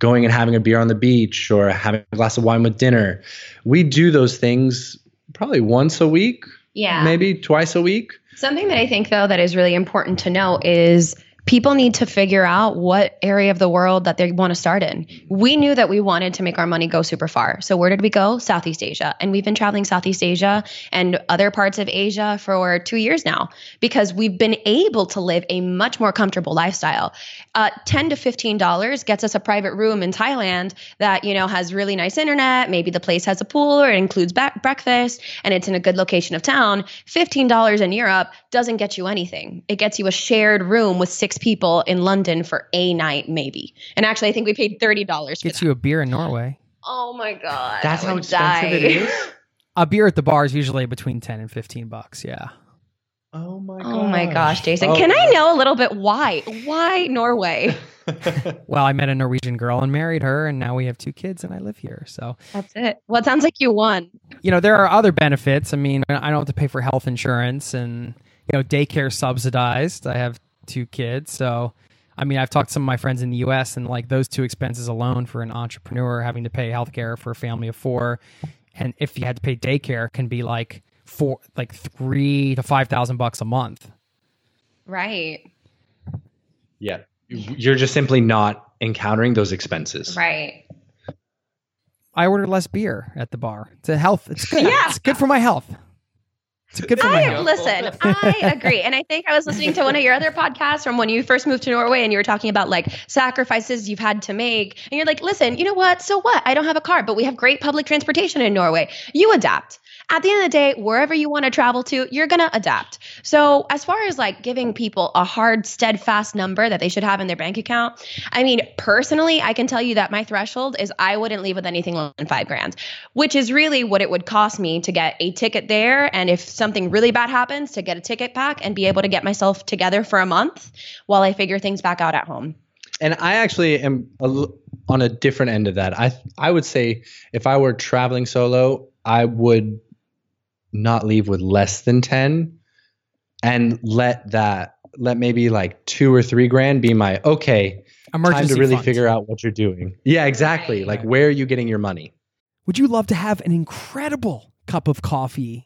going and having a beer on the beach or having a glass of wine with dinner. We do those things probably once a week, Yeah. maybe twice a week. Something that I think, though, that is really important to know is people need to figure out what area of the world that they want to start in. We knew that we wanted to make our money go super far. So where did we go? Southeast Asia. And we've been traveling Southeast Asia and other parts of Asia for two years now because we've been able to live a much more comfortable lifestyle. Uh, 10 to $15 gets us a private room in Thailand that, you know, has really nice internet. Maybe the place has a pool or it includes back- breakfast and it's in a good location of town. $15 in Europe doesn't get you anything. It gets you a shared room with six people in London for a night, maybe. And actually, I think we paid $30 Gets you a beer in Norway. Oh my God. That's I how expensive die. it is. A beer at the bar is usually between 10 and 15 bucks. Yeah. Oh my god. Oh my gosh, Jason. Oh Can I know a little bit why? Why Norway? Well, I met a Norwegian girl and married her, and now we have two kids, and I live here. So, That's it. Well, it sounds like you won. you know, there are other benefits. I mean, I don't have to pay for health insurance, and you know, daycare subsidized. I have two kids, so I mean, I've talked to some of my friends in the U.S. and like those two expenses alone for an entrepreneur having to pay healthcare for a family of four, and if you had to pay daycare, can be like four, like three to five thousand bucks a month. Right. Yeah. You're just simply not encountering those expenses. Right. I order less beer at the bar. It's a health. It's good. Yeah. It's good for my health. It's good for my I health. listen, I agree. And I think I was listening to one of your other podcasts from when you first moved to Norway and you were talking about like sacrifices you've had to make. And you're like, listen, you know what? So what? I don't have a car, but we have great public transportation in Norway. You adapt. At the end of the day, wherever you want to travel to, you're going to adapt. So, as far as like giving people a hard, steadfast number that they should have in their bank account, I mean, personally, I can tell you that my threshold is I wouldn't leave with anything less than five grand, which is really what it would cost me to get a ticket there. And if something really bad happens, to get a ticket back and be able to get myself together for a month while I figure things back out at home. And I actually am a l- on a different end of that. I I would say if I were traveling solo, I would not leave with less than 10 and let that let maybe like 2 or 3 grand be my okay, Emergency time to really fund. figure out what you're doing. Yeah, exactly. Like where are you getting your money? Would you love to have an incredible cup of coffee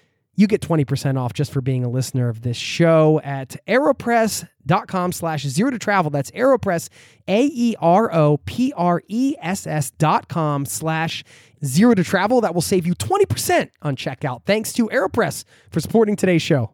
you get 20% off just for being a listener of this show at aeropress.com slash zero to travel. That's aeropress, A-E-R-O-P-R-E-S-S dot com slash zero to travel. That will save you 20% on checkout. Thanks to Aeropress for supporting today's show.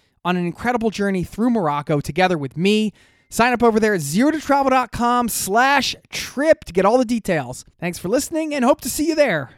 on an incredible journey through Morocco together with me, sign up over there at zerototravel.com slash trip to get all the details. Thanks for listening and hope to see you there.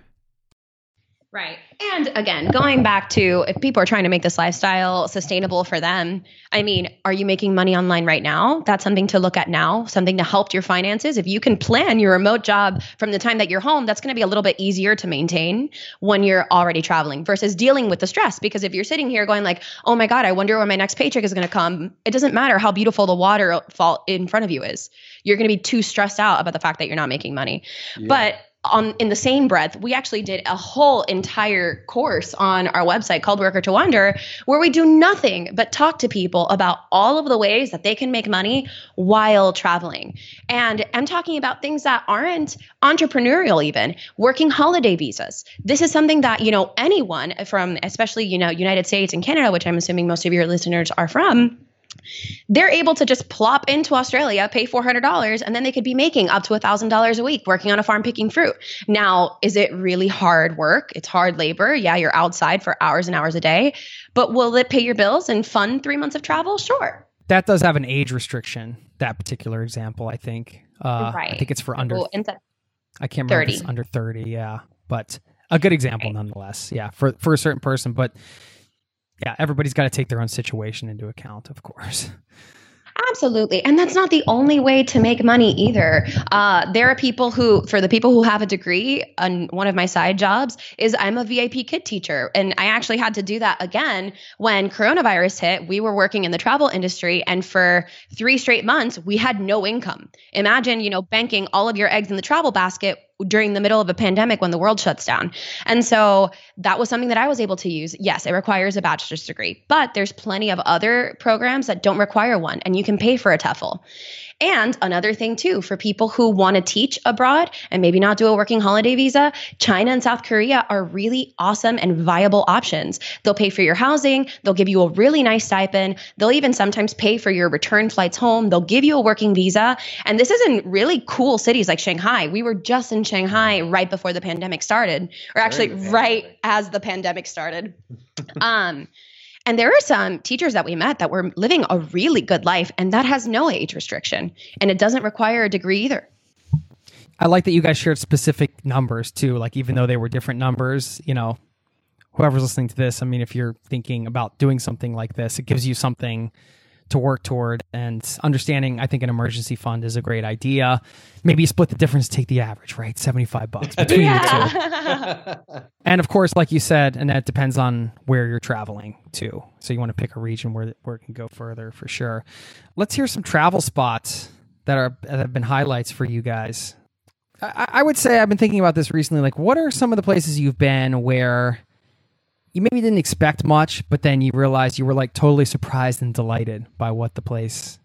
Right. And again, going back to if people are trying to make this lifestyle sustainable for them, I mean, are you making money online right now? That's something to look at now, something to help your finances. If you can plan your remote job from the time that you're home, that's going to be a little bit easier to maintain when you're already traveling versus dealing with the stress. Because if you're sitting here going like, oh my God, I wonder when my next paycheck is going to come, it doesn't matter how beautiful the waterfall in front of you is. You're going to be too stressed out about the fact that you're not making money. But on in the same breath, we actually did a whole entire course on our website called Worker to Wonder, where we do nothing but talk to people about all of the ways that they can make money while traveling. And I'm talking about things that aren't entrepreneurial, even working holiday visas. This is something that you know anyone from, especially you know United States and Canada, which I'm assuming most of your listeners are from they're able to just plop into Australia, pay $400, and then they could be making up to $1,000 a week working on a farm picking fruit. Now, is it really hard work? It's hard labor. Yeah, you're outside for hours and hours a day, but will it pay your bills and fund three months of travel? Sure. That does have an age restriction, that particular example, I think. Uh, right. I think it's for under. Well, I can't remember 30. if it's under 30, yeah. But a good example right. nonetheless. Yeah, for, for a certain person. But yeah, everybody's got to take their own situation into account, of course. Absolutely. And that's not the only way to make money either. Uh, there are people who, for the people who have a degree, and one of my side jobs is I'm a VIPKid teacher. And I actually had to do that again when coronavirus hit. We were working in the travel industry, and for three straight months, we had no income. Imagine, you know, banking all of your eggs in the travel basket during the middle of a pandemic when the world shuts down. And so that was something that I was able to use. Yes, it requires a bachelor's degree, but there's plenty of other programs that don't require one and you can pay for a TEFL. And another thing, too, for people who want to teach abroad and maybe not do a working holiday visa, China and South Korea are really awesome and viable options. They'll pay for your housing, they'll give you a really nice stipend, they'll even sometimes pay for your return flights home, they'll give you a working visa. And this is in really cool cities like Shanghai. We were just in Shanghai right before the pandemic started, or actually right as the pandemic started. um, and there are some teachers that we met that were living a really good life, and that has no age restriction, and it doesn't require a degree either. I like that you guys shared specific numbers too. Like even though they were different numbers, you know, whoever's listening to this, I mean, if you're thinking about doing something like this, it gives you something to work toward. And understanding, I think an emergency fund is a great idea. Maybe you split the difference, take the average, right? 75 bucks between yeah. the two. and of course, like you said, and that depends on where you're traveling to. So you want to pick a region where, where it can go further for sure. Let's hear some travel spots that are that have been highlights for you guys. I, I would say I've been thinking about this recently. Like, what are some of the places you've been where you maybe didn't expect much, but then you realized you were like totally surprised and delighted by what the place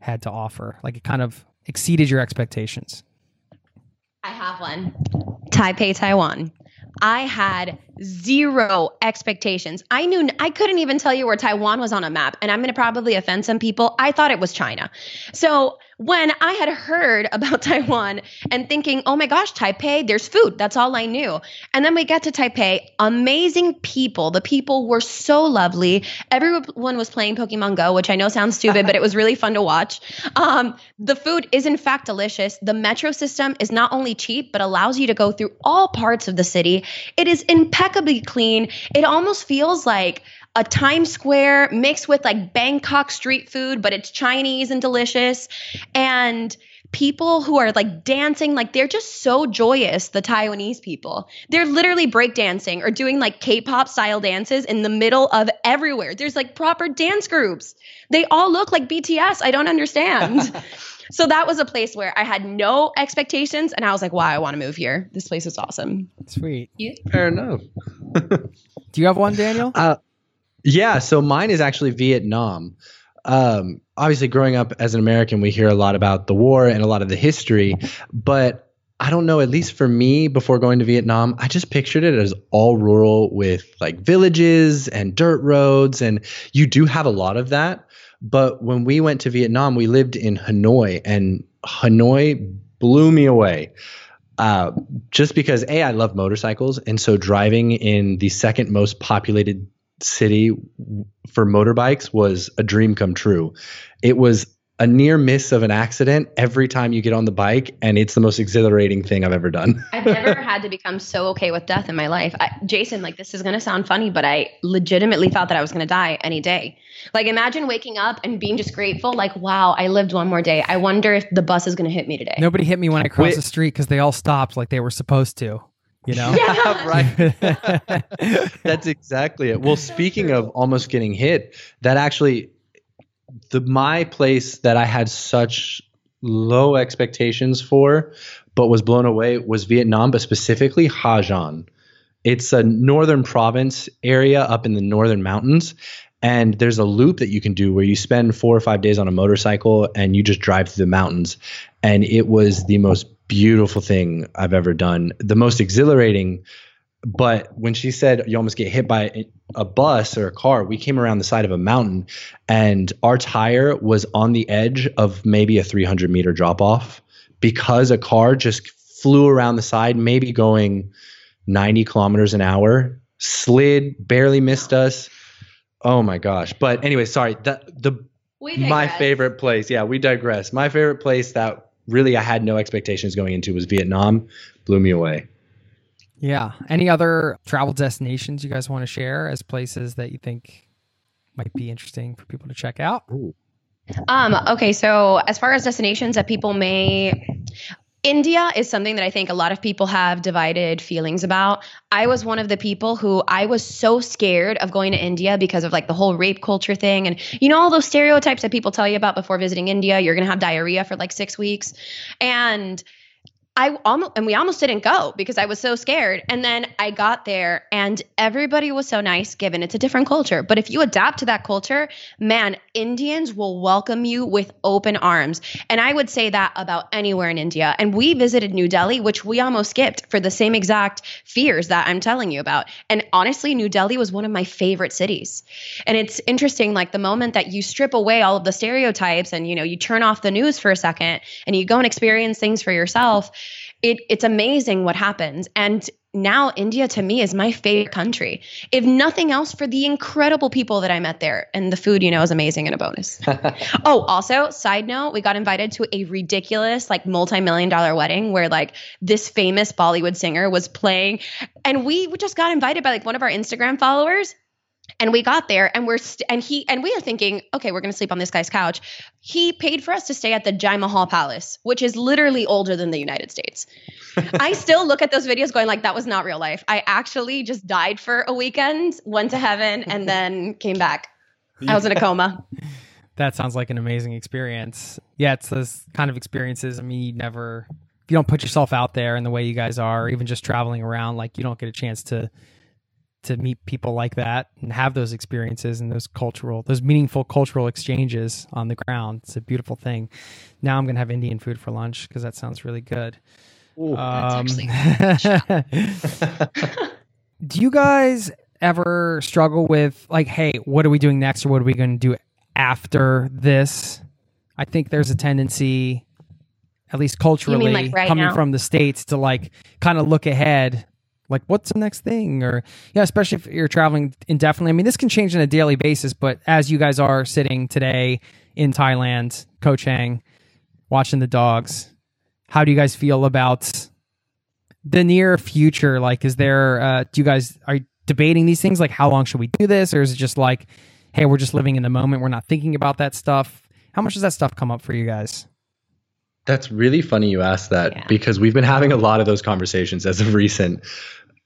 had to offer. Like it kind of exceeded your expectations. I have one. Taipei, Taiwan. I had zero expectations. I knew I couldn't even tell you where Taiwan was on a map, and I'm going to probably offend some people. I thought it was China. So when I had heard about Taiwan and thinking, oh my gosh, Taipei, there's food. That's all I knew. And then we get to Taipei, amazing people. The people were so lovely. Everyone was playing Pokemon Go, which I know sounds stupid, but it was really fun to watch. Um, the food is, in fact, delicious. The metro system is not only cheap, but allows you to go through all parts of the city. It is impeccably clean. It almost feels like a Times Square mixed with like Bangkok street food, but it's Chinese and delicious. And people who are like dancing, like they're just so joyous, the Taiwanese people. They're literally breakdancing or doing like K pop style dances in the middle of everywhere. There's like proper dance groups. They all look like BTS. I don't understand. so that was a place where I had no expectations and I was like, wow, I want to move here. This place is awesome. Sweet. You? Fair enough. Do you have one, Daniel? Uh, yeah, so mine is actually Vietnam. Um, obviously, growing up as an American, we hear a lot about the war and a lot of the history, but I don't know, at least for me, before going to Vietnam, I just pictured it as all rural with like villages and dirt roads. And you do have a lot of that. But when we went to Vietnam, we lived in Hanoi, and Hanoi blew me away. Uh, just because a I love motorcycles, and so driving in the second most populated city for motorbikes was a dream come true. It was a near miss of an accident every time you get on the bike, and it's the most exhilarating thing I've ever done. I've never had to become so okay with death in my life. I, Jason, like this is gonna sound funny, but I legitimately thought that I was gonna die any day. Like imagine waking up and being just grateful, like wow, I lived one more day. I wonder if the bus is gonna hit me today. Nobody hit me when I crossed Wait. the street because they all stopped like they were supposed to you know yeah. right that's exactly it well speaking of almost getting hit that actually the my place that i had such low expectations for but was blown away was Vietnam, but specifically Ha Giang. It's a northern province area up in the northern mountains. And there's a loop that you can do where you spend four or five days on a motorcycle and you just drive through the mountains. And it was the most beautiful thing I've ever done. The most exhilarating. But when she said you almost get hit by a bus or a car, we came around the side of a mountain and our tire was on the edge of maybe a 300 meter drop off because a car just flew around the side, maybe going 90 kilometers an hour, slid, barely missed us. Oh my gosh. But anyway, sorry. The, the my favorite place. Yeah, we digress. My favorite place that really I had no expectations going into was Vietnam. Blew me away. Yeah. Any other travel destinations you guys want to share as places that you think might be interesting for people to check out? Ooh. Um, okay, so as far as destinations that people may India is something that I think a lot of people have divided feelings about. I was one of the people who I was so scared of going to India because of like the whole rape culture thing and you know all those stereotypes that people tell you about before visiting India, you're going to have diarrhea for like 6 weeks. And I almost and we almost didn't go because I was so scared. And then I got there and everybody was so nice given it's a different culture. But if you adapt to that culture, man, Indians will welcome you with open arms. And I would say that about anywhere in India. And we visited New Delhi, which we almost skipped for the same exact fears that I'm telling you about. And honestly, New Delhi was one of my favorite cities. And it's interesting like the moment that you strip away all of the stereotypes and you know, you turn off the news for a second and you go and experience things for yourself it, it's amazing what happens. And now India to me is my favorite country. If nothing else, for the incredible people that I met there. And the food, you know, is amazing and a bonus. oh, also, side note, we got invited to a ridiculous, like multi-million dollar wedding where like this famous Bollywood singer was playing. And we just got invited by like one of our Instagram followers and we got there and we're st- and he and we are thinking okay we're going to sleep on this guy's couch. He paid for us to stay at the jai mahal palace which is literally older than the united states. I still look at those videos going like that was not real life. I actually just died for a weekend went to heaven and then came back. I was in a coma. That sounds like an amazing experience. Yeah it's those kind of experiences i mean you never if you don't put yourself out there in the way you guys are even just traveling around like you don't get a chance to to meet people like that and have those experiences and those cultural, those meaningful cultural exchanges on the ground. It's a beautiful thing. Now I'm going to have Indian food for lunch because that sounds really good. Ooh, um, do you guys ever struggle with like, hey, what are we doing next or what are we going to do after this? I think there's a tendency, at least culturally, like right coming now? from the states, to like kind of look ahead like what's the next thing? Or yeah especially if you're traveling indefinitely. I mean this can change on a daily basis but as you guys are sitting today in thailand Koh Chang watching the dogs how do you guys feel about the near future? Like is there uh do you guys are you debating these things? Like how long should we do this? Or is it just like hey we're just living in the moment. We're not thinking about that stuff. How much does that stuff come up for you guys that's really funny you asked that yeah. because we've been having a lot of those conversations as of recent.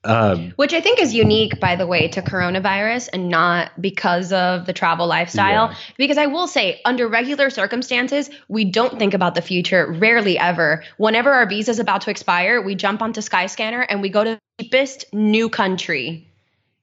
Um, Which I think is unique, by the way, to coronavirus and not because of the travel lifestyle. Yeah. Because I will say, under regular circumstances, we don't think about the future, rarely ever. Whenever our visa is about to expire, we jump onto Skyscanner and we go to the cheapest new country.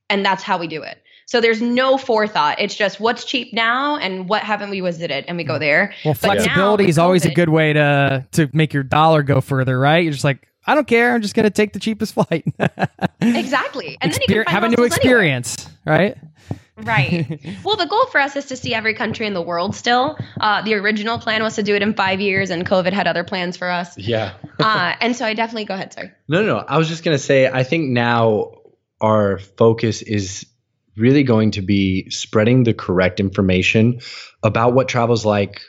And that's how we do it. So there's no forethought. It's just what's cheap now and what haven't we visited, and we go there. Well, but flexibility now, is always a good way to to make your dollar go further, right? You're just like, I don't care. I'm just going to take the cheapest flight. exactly, and Exper- then you can have a new experience, anywhere. right? right. Well, the goal for us is to see every country in the world still. Uh, the original plan was to do it in five years, and COVID had other plans for us. Yeah. uh, and so I definitely go ahead. Sorry. No, no, no. I was just going to say, I think now our focus is really going to be spreading the correct information about what travel's like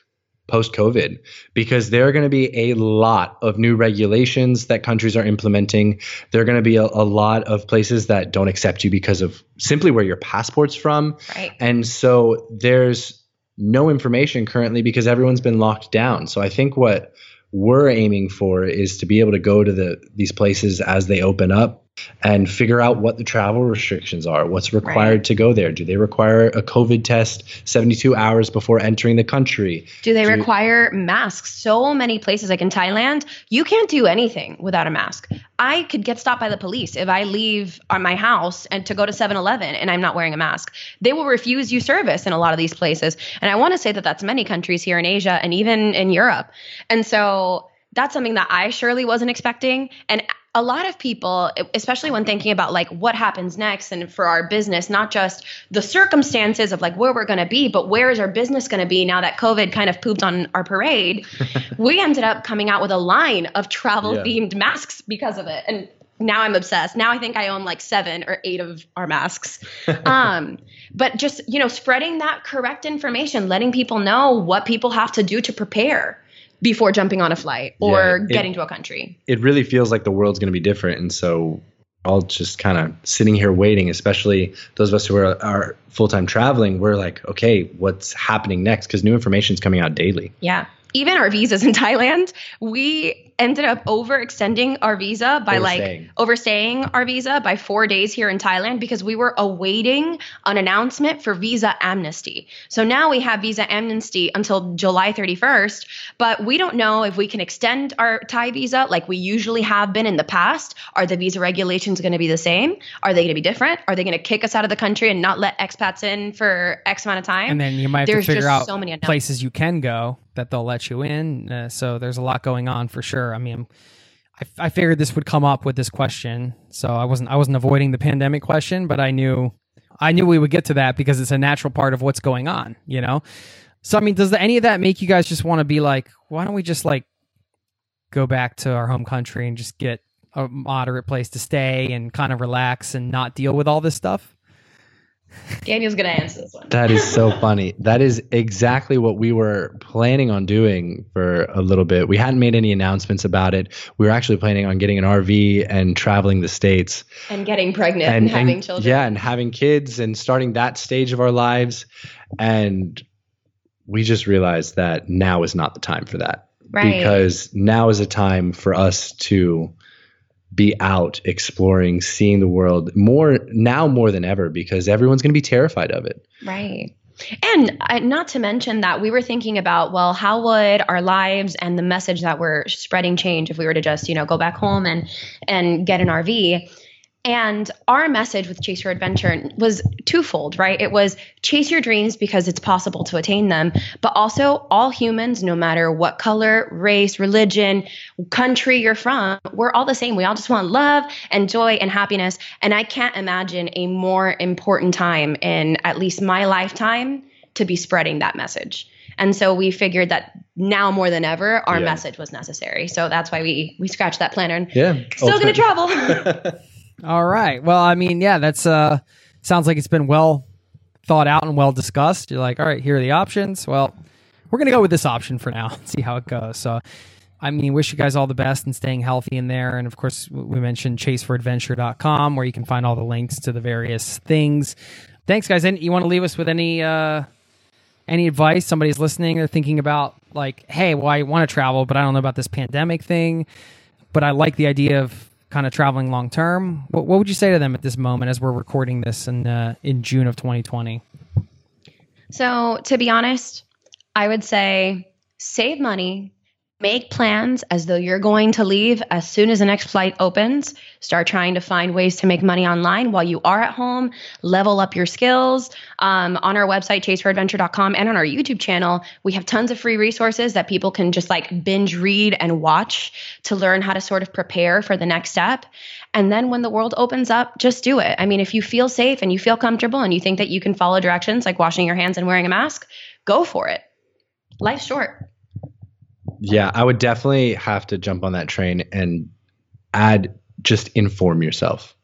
post COVID because there are going to be a lot of new regulations that countries are implementing. There are going to be a, a, lot of places that don't accept you because of simply where your passport's from. Right. And so there's no information currently because everyone's been locked down. So I think what we're aiming for is to be able to go to the these places as they open up and figure out what the travel restrictions are. What's required Right. to go there? Do they require a COVID test 72 hours before entering the country? Do they Do- require masks? So many places, like in Thailand, you can't do anything without a mask. I could get stopped by the police if I leave on my house and to go to 7 Eleven and I'm not wearing a mask. They will refuse you service in a lot of these places. And I want to say that that's many countries here in Asia and even in Europe. And so that's something that I surely wasn't expecting. And a lot of people, especially when thinking about like what happens next and for our business, not just the circumstances of like where we're going to be, but where is our business going to be now that COVID kind of pooped on our parade, we ended up coming out with a line of travel themed masks because of it. And now I'm obsessed. Now I think I own like seven or eight of our masks. um, but just, you know, spreading that correct information, letting people know what people have to do to prepare before jumping on a flight or Yeah, it- getting to a country. it really feels like the world's going to be different. And so all just kind of sitting here waiting, especially those of us who are, are full time traveling, we're like, okay, what's happening next? Because new information is coming out daily. Yeah. Even our visas in Thailand, we ended up overextending our visa by Overstaying. like overstaying our visa by four days here in Thailand because we were awaiting an announcement for visa amnesty. So now we have visa amnesty until July 31st, but we don't know if we can extend our Thai visa like we usually have been in the past. Are the visa regulations going to be the same? Are they going to be different? Are they going to kick us out of the country and not let expats in for X amount of time? and then you might have There's to figure out so many unknowns. places you can go that they'll let you in. Uh, so there's a lot going on for sure. I mean, I, I figured this would come up with this question, so I wasn't I wasn't avoiding the pandemic question, but I knew I knew we would get to that because it's a natural part of what's going on. You know. So I mean, does any of that make you guys just want to be like, why don't we just like go back to our home country and just get a moderate place to stay and kind of relax and not deal with all this stuff? Daniel's going to answer this one. That is so funny. That is exactly what we were planning on doing for a little bit. We hadn't made any announcements about it. We were actually planning on getting an RV and traveling the states and getting pregnant and, having children. Yeah, and having kids and starting that stage of our lives. And we just realized that now is not the time for that. right. Because now is a time for us to be out exploring, seeing the world more now more than ever because everyone's going to be terrified of it. right. And uh, not to mention that we were thinking about, well, how would our lives and the message that we're spreading change if we were to just, you know, go back home and and get an RV? And our message with Chase for Adventure was twofold, right? It was chase your dreams because it's possible to attain them, but also all humans, no matter what color, race, religion, country you're from, we're all the same. We all just want love and joy and happiness. And I can't imagine a more important time in at least my lifetime to be spreading that message. And so we figured that now more than ever, our Yeah. message was necessary. So that's why we we scratched that planner and Yeah. still going to travel. All right. Well, I mean, yeah, that's uh sounds like it's been well thought out and well discussed. You're like, all right, here are the options. Well, we're gonna go with this option for now. and See how it goes. So, I mean, wish you guys all the best and staying healthy in there. And of course, we mentioned chaseforadventure.com where you can find all the links to the various things. Thanks, guys. And you want to leave us with any uh any advice? Somebody's listening or thinking about like, hey, well, I want to travel, but I don't know about this pandemic thing. But I like the idea of kind of traveling long term. What, what would you say to them at this moment as we're recording this in uh, in June of 2020? So, to be honest, I would say save money, make plans as though you're going to leave as soon as the next flight opens. Start trying to find ways to make money online while you are at home, level up your skills. Um, on our website, chaseforadventure.com, and on our YouTube channel, we have tons of free resources that people can just like binge read and watch to learn how to sort of prepare for the next step. And then when the world opens up, just do it. I mean, if you feel safe and you feel comfortable and you think that you can follow directions like washing your hands and wearing a mask, go for it. Life's short. Yeah, I would definitely have to jump on that train and add just inform yourself.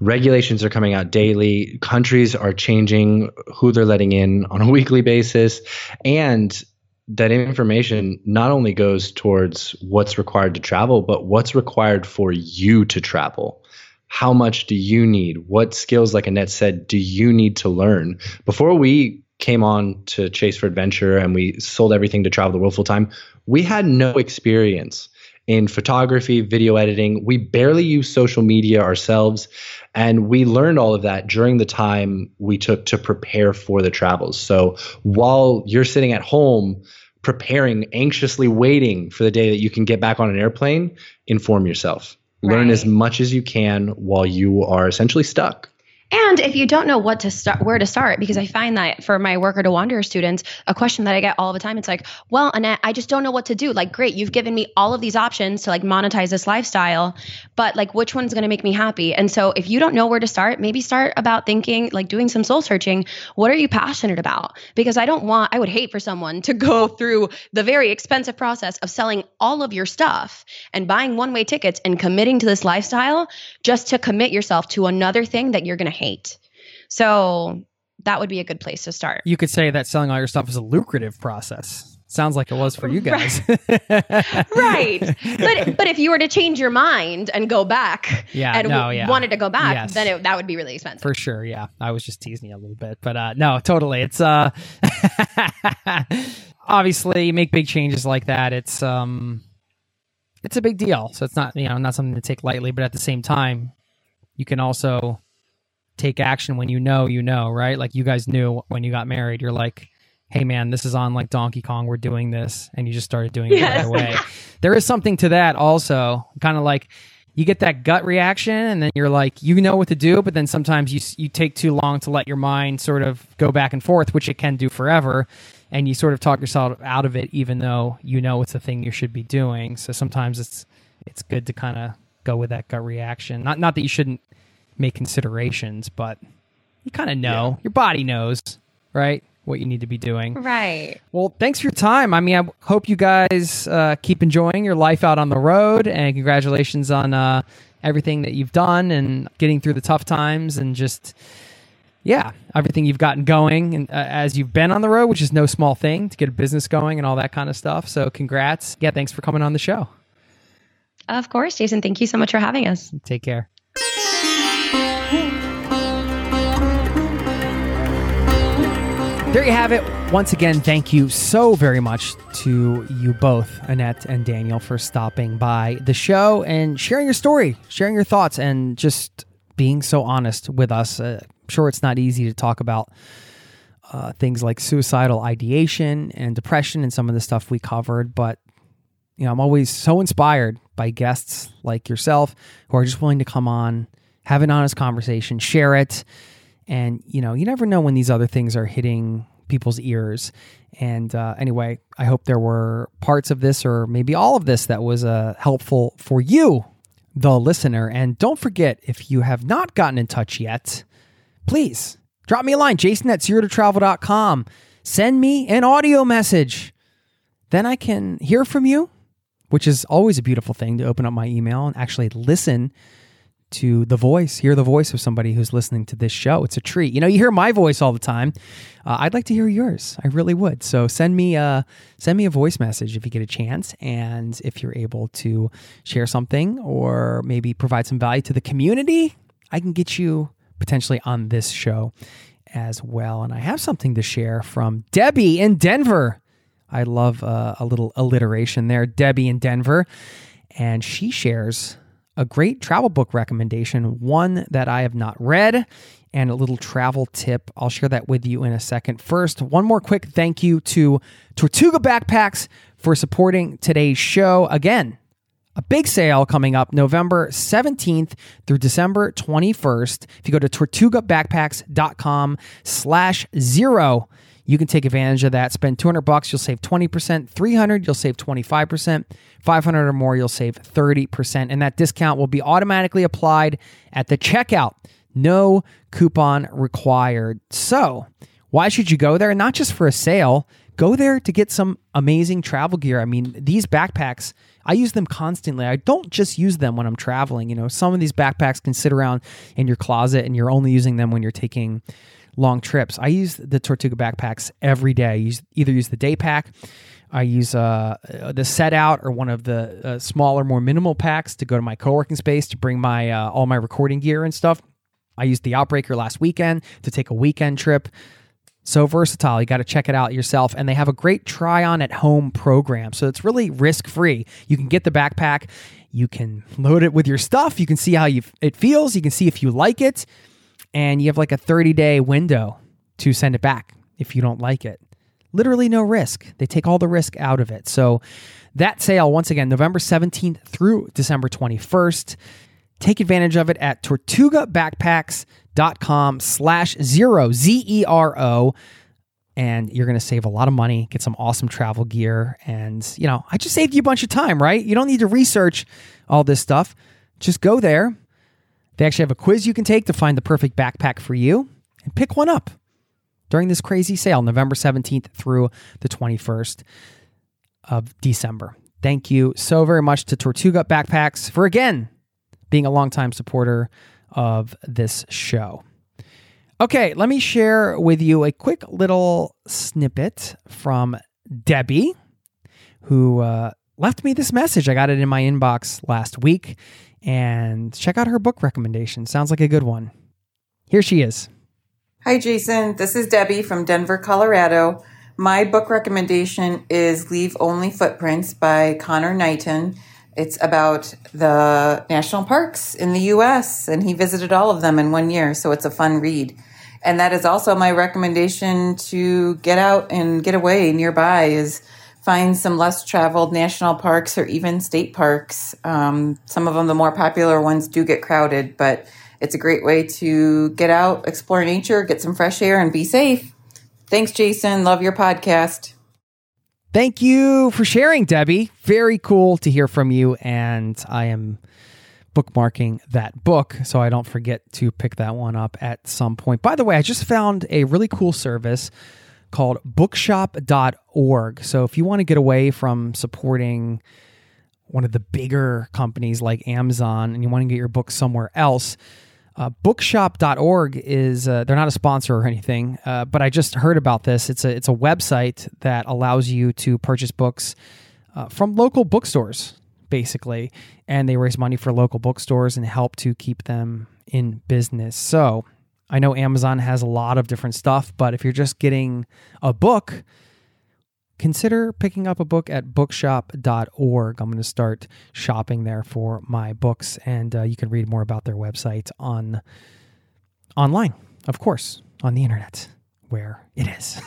Regulations are coming out daily, countries are changing who they're letting in on a weekly basis, and that information not only goes towards what's required to travel, but what's required for you to travel. How much do you need? What skills, like Annette said, do you need to learn? Before we came on to Chase for Adventure and we sold everything to travel the world full time, we had no experience in photography, video editing. We barely use social media ourselves. And we learned all of that during the time we took to prepare for the travels. So while you're sitting at home, preparing, anxiously waiting for the day that you can get back on an airplane, inform yourself. Learn as much as you can while you are essentially stuck. And if you don't know what to start, where to start, because I find that for my worker to wanderer students, a question that I get all the time, it's like, well, Annette, I just don't know what to do. Like, great, you've given me all of these options to like monetize this lifestyle, but like, which one's going to make me happy? And so if you don't know where to start, maybe start about thinking, like doing some soul searching. What are you passionate about? Because I don't want, I would hate for someone to go through the very expensive process of selling all of your stuff and buying one way tickets and committing to this lifestyle just to commit yourself to another thing that you're going to hate. So that would be a good place to start. You could say that selling all your stuff is a lucrative process. Sounds like it was for you guys. right. But but if you were to change your mind and go back yeah, and no, yeah. wanted to go back, Yes. then it, that would be really expensive. For sure, yeah. I was just teasing you a little bit, but uh no, totally. It's uh obviously you make big changes like that. It's um it's a big deal. So it's not, you know, not something to take lightly, but at the same time, you can also take action when you know you know, right? Like you guys knew when you got married, you're like, "Hey man, this is on like Donkey Kong, we're doing this." And you just started doing it Yes. right away. there is something to that also. Kind of like you get that gut reaction and then you're like you know what to do but then sometimes you you take too long to let your mind sort of go back and forth which it can do forever and you sort of talk yourself out of it even though you know it's the thing you should be doing. So sometimes it's it's good to kind of go with that gut reaction. Not not that you shouldn't make considerations but you kind of know. Your body knows right what you need to be doing. Right. well, thanks for your time. I mean, I hope you guys uh, keep enjoying your life out on the road, and congratulations on uh, everything that you've done and getting through the tough times, and just yeah, everything you've gotten going, and uh, as you've been on the road, which is no small thing to get a business going and all that kind of stuff. So, congrats. Yeah, thanks for coming on the show. Of course, Jason. Thank you so much for having us. Take care. There you have it. Once again, thank you so very much to you both, Annette and Daniel, for stopping by the show and sharing your story, sharing your thoughts, and just being so honest with us. Uh, sure it's not easy to talk about uh, things like suicidal ideation and depression and some of the stuff we covered, but you know, I'm always so inspired by guests like yourself who are just willing to come on, have an honest conversation, share it. And, you know, you never know when these other things are hitting people's ears. And uh, anyway, I hope there were parts of this or maybe all of this that was uh, helpful for you, the listener. And don't forget, if you have not gotten in touch yet, please drop me a line, jason at zero to travel.com. Send me an audio message. Then I can hear from you which is always a beautiful thing to open up my email and actually listen to the voice, hear the voice of somebody who's listening to this show. It's a treat. You know, you hear my voice all the time. Uh, I'd like to hear yours. I really would. So send me a send me a voice message if you get a chance, and if you're able to share something or maybe provide some value to the community, I can get you potentially on this show as well. And I have something to share from Debbie in Denver. I love uh, a little alliteration there. Debbie in Denver. And she shares a great travel book recommendation, one that I have not read, and a little travel tip. I'll share that with you in a second. First, one more quick thank you to Tortuga Backpacks for supporting today's show. Again, a big sale coming up November 17th through December 21st. If you go to tortugabackpacks.com slash zero, you can take advantage of that. Spend 200 bucks, you'll save 20%. 300, you'll save 25%. 500 or more, you'll save 30%. And that discount will be automatically applied at the checkout. No coupon required. So, why should you go there? Not just for a sale, go there to get some amazing travel gear. I mean, these backpacks, I use them constantly. I don't just use them when I'm traveling. You know, some of these backpacks can sit around in your closet and you're only using them when you're taking long trips. I use the Tortuga backpacks every day. I use either use the day pack, I use uh, the Setout or one of the uh, smaller, more minimal packs to go to my co-working space to bring my uh, all my recording gear and stuff. I used the Outbreaker last weekend to take a weekend trip. So versatile. You got to check it out yourself. And they have a great try on at home program. So it's really risk free. You can get the backpack, you can load it with your stuff, you can see how it feels, you can see if you like it, and you have like a 30 day window to send it back if you don't like it. Literally no risk. They take all the risk out of it. So that sale, once again, November 17th through December 21st. Take advantage of it at tortugabackpacks.com slash zero, Z E R O. And you're going to save a lot of money, get some awesome travel gear. And, you know, I just saved you a bunch of time, right? You don't need to research all this stuff. Just go there. They actually have a quiz you can take to find the perfect backpack for you and pick one up during this crazy sale, November 17th through the 21st of December. Thank you so very much to Tortuga Backpacks for again being a longtime supporter of this show. Okay, let me share with you a quick little snippet from Debbie, who uh, left me this message. I got it in my inbox last week, and check out her book recommendation. Sounds like a good one. Here she is. Hi, Jason. This is Debbie from Denver, Colorado. My book recommendation is Leave Only Footprints by Conor Knighton. It's about the national parks in the US, and he visited all of them in one year, so it's a fun read. And that is also my recommendation to get out and get away nearby is find some less traveled national parks or even state parks. Um, some of them, the more popular ones, do get crowded, but it's a great way to get out, explore nature, get some fresh air, and be safe. Thanks, Jason. Love your podcast. Thank you for sharing, Debbie. Very cool to hear from you. And I am bookmarking that book so I don't forget to pick that one up at some point. By the way, I just found a really cool service called bookshop.org. So if you want to get away from supporting one of the bigger companies like Amazon and you want to get your book somewhere else, uh, bookshop.org is uh, they're not a sponsor or anything, uh, but I just heard about this. It's a it's a website that allows you to purchase books uh, from local bookstores, basically, and they raise money for local bookstores and help to keep them in business. So I know Amazon has a lot of different stuff, but if you're just getting a book, consider picking up a book at bookshop.org. I'm going to start shopping there for my books, and uh, you can read more about their website on online, of course, on the internet, where it is.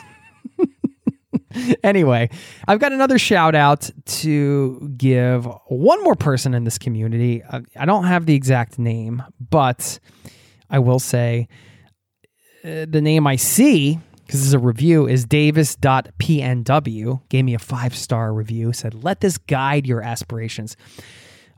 anyway, I've got another shout out to give one more person in this community. I don't have the exact name, but I will say uh, the name I see because this is a review, is davis.pnw. Gave me a five star review, said, Let this guide your aspirations.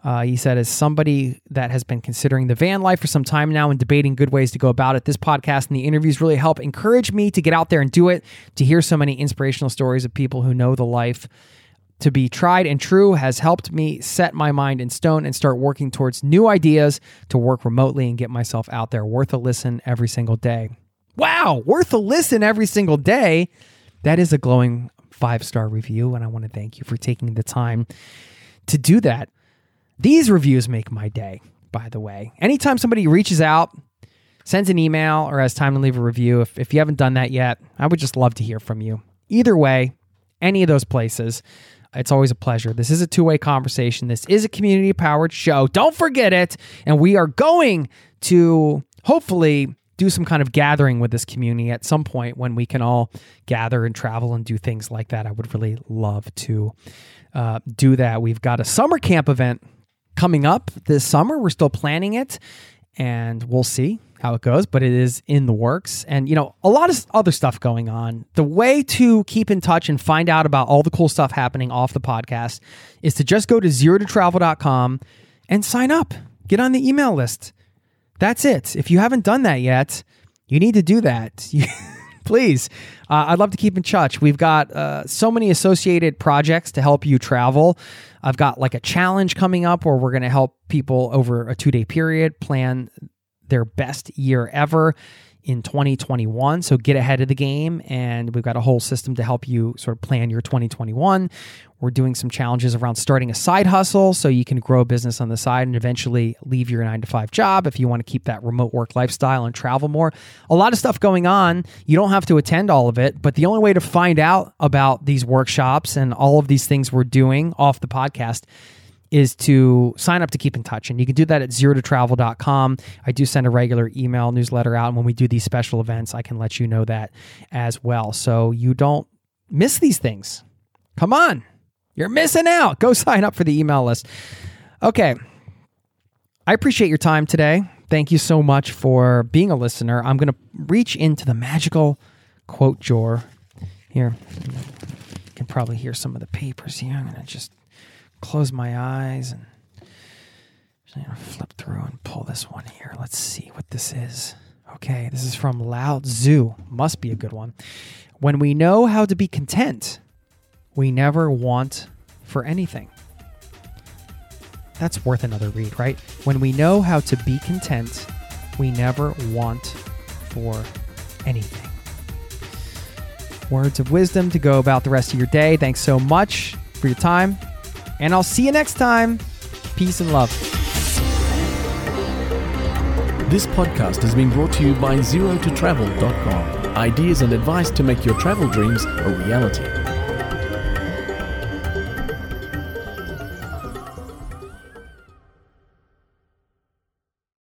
Uh, he said, as somebody that has been considering the van life for some time now and debating good ways to go about it, this podcast and the interviews really help encourage me to get out there and do it, to hear so many inspirational stories of people who know the life to be tried and true has helped me set my mind in stone and start working towards new ideas to work remotely and get myself out there. Worth a listen every single day. Wow, worth a listen every single day. That is a glowing five star review, and I want to thank you for taking the time to do that. These reviews make my day, by the way. Anytime somebody reaches out, sends an email, or has time to leave a review, if, if you haven't done that yet, I would just love to hear from you. Either way, any of those places, it's always a pleasure. This is a two way conversation. This is a community powered show. Don't forget it. And we are going to hopefully do some kind of gathering with this community at some point when we can all gather and travel and do things like that. I would really love to uh, do that. We've got a summer camp event coming up this summer. We're still planning it and we'll see how it goes, but it is in the works. And, you know, a lot of other stuff going on. The way to keep in touch and find out about all the cool stuff happening off the podcast is to just go to zero to travel.com and sign up. Get on the email list. That's it. If you haven't done that yet, you need to do that. Please. Uh, I'd love to keep in touch. We've got uh, so many associated projects to help you travel. I've got like a challenge coming up where we're going to help people over a two day period plan their best year ever. In 2021. So get ahead of the game, and we've got a whole system to help you sort of plan your 2021. We're doing some challenges around starting a side hustle so you can grow a business on the side and eventually leave your nine to five job if you want to keep that remote work lifestyle and travel more. A lot of stuff going on. You don't have to attend all of it, but the only way to find out about these workshops and all of these things we're doing off the podcast is to sign up to keep in touch. And you can do that at zero to travel.com. I do send a regular email newsletter out. And when we do these special events, I can let you know that as well. So you don't miss these things. Come on. You're missing out. Go sign up for the email list. Okay. I appreciate your time today. Thank you so much for being a listener. I'm going to reach into the magical quote drawer here. You can probably hear some of the papers here. I'm going to just close my eyes and I'm to flip through and pull this one here. Let's see what this is. Okay, this is from Lao Tzu. Must be a good one. When we know how to be content, we never want for anything. That's worth another read, right? When we know how to be content, we never want for anything. Words of wisdom to go about the rest of your day. Thanks so much for your time. And I'll see you next time. Peace and love. This podcast has been brought to you by ZeroToTravel.com. Ideas and advice to make your travel dreams a reality.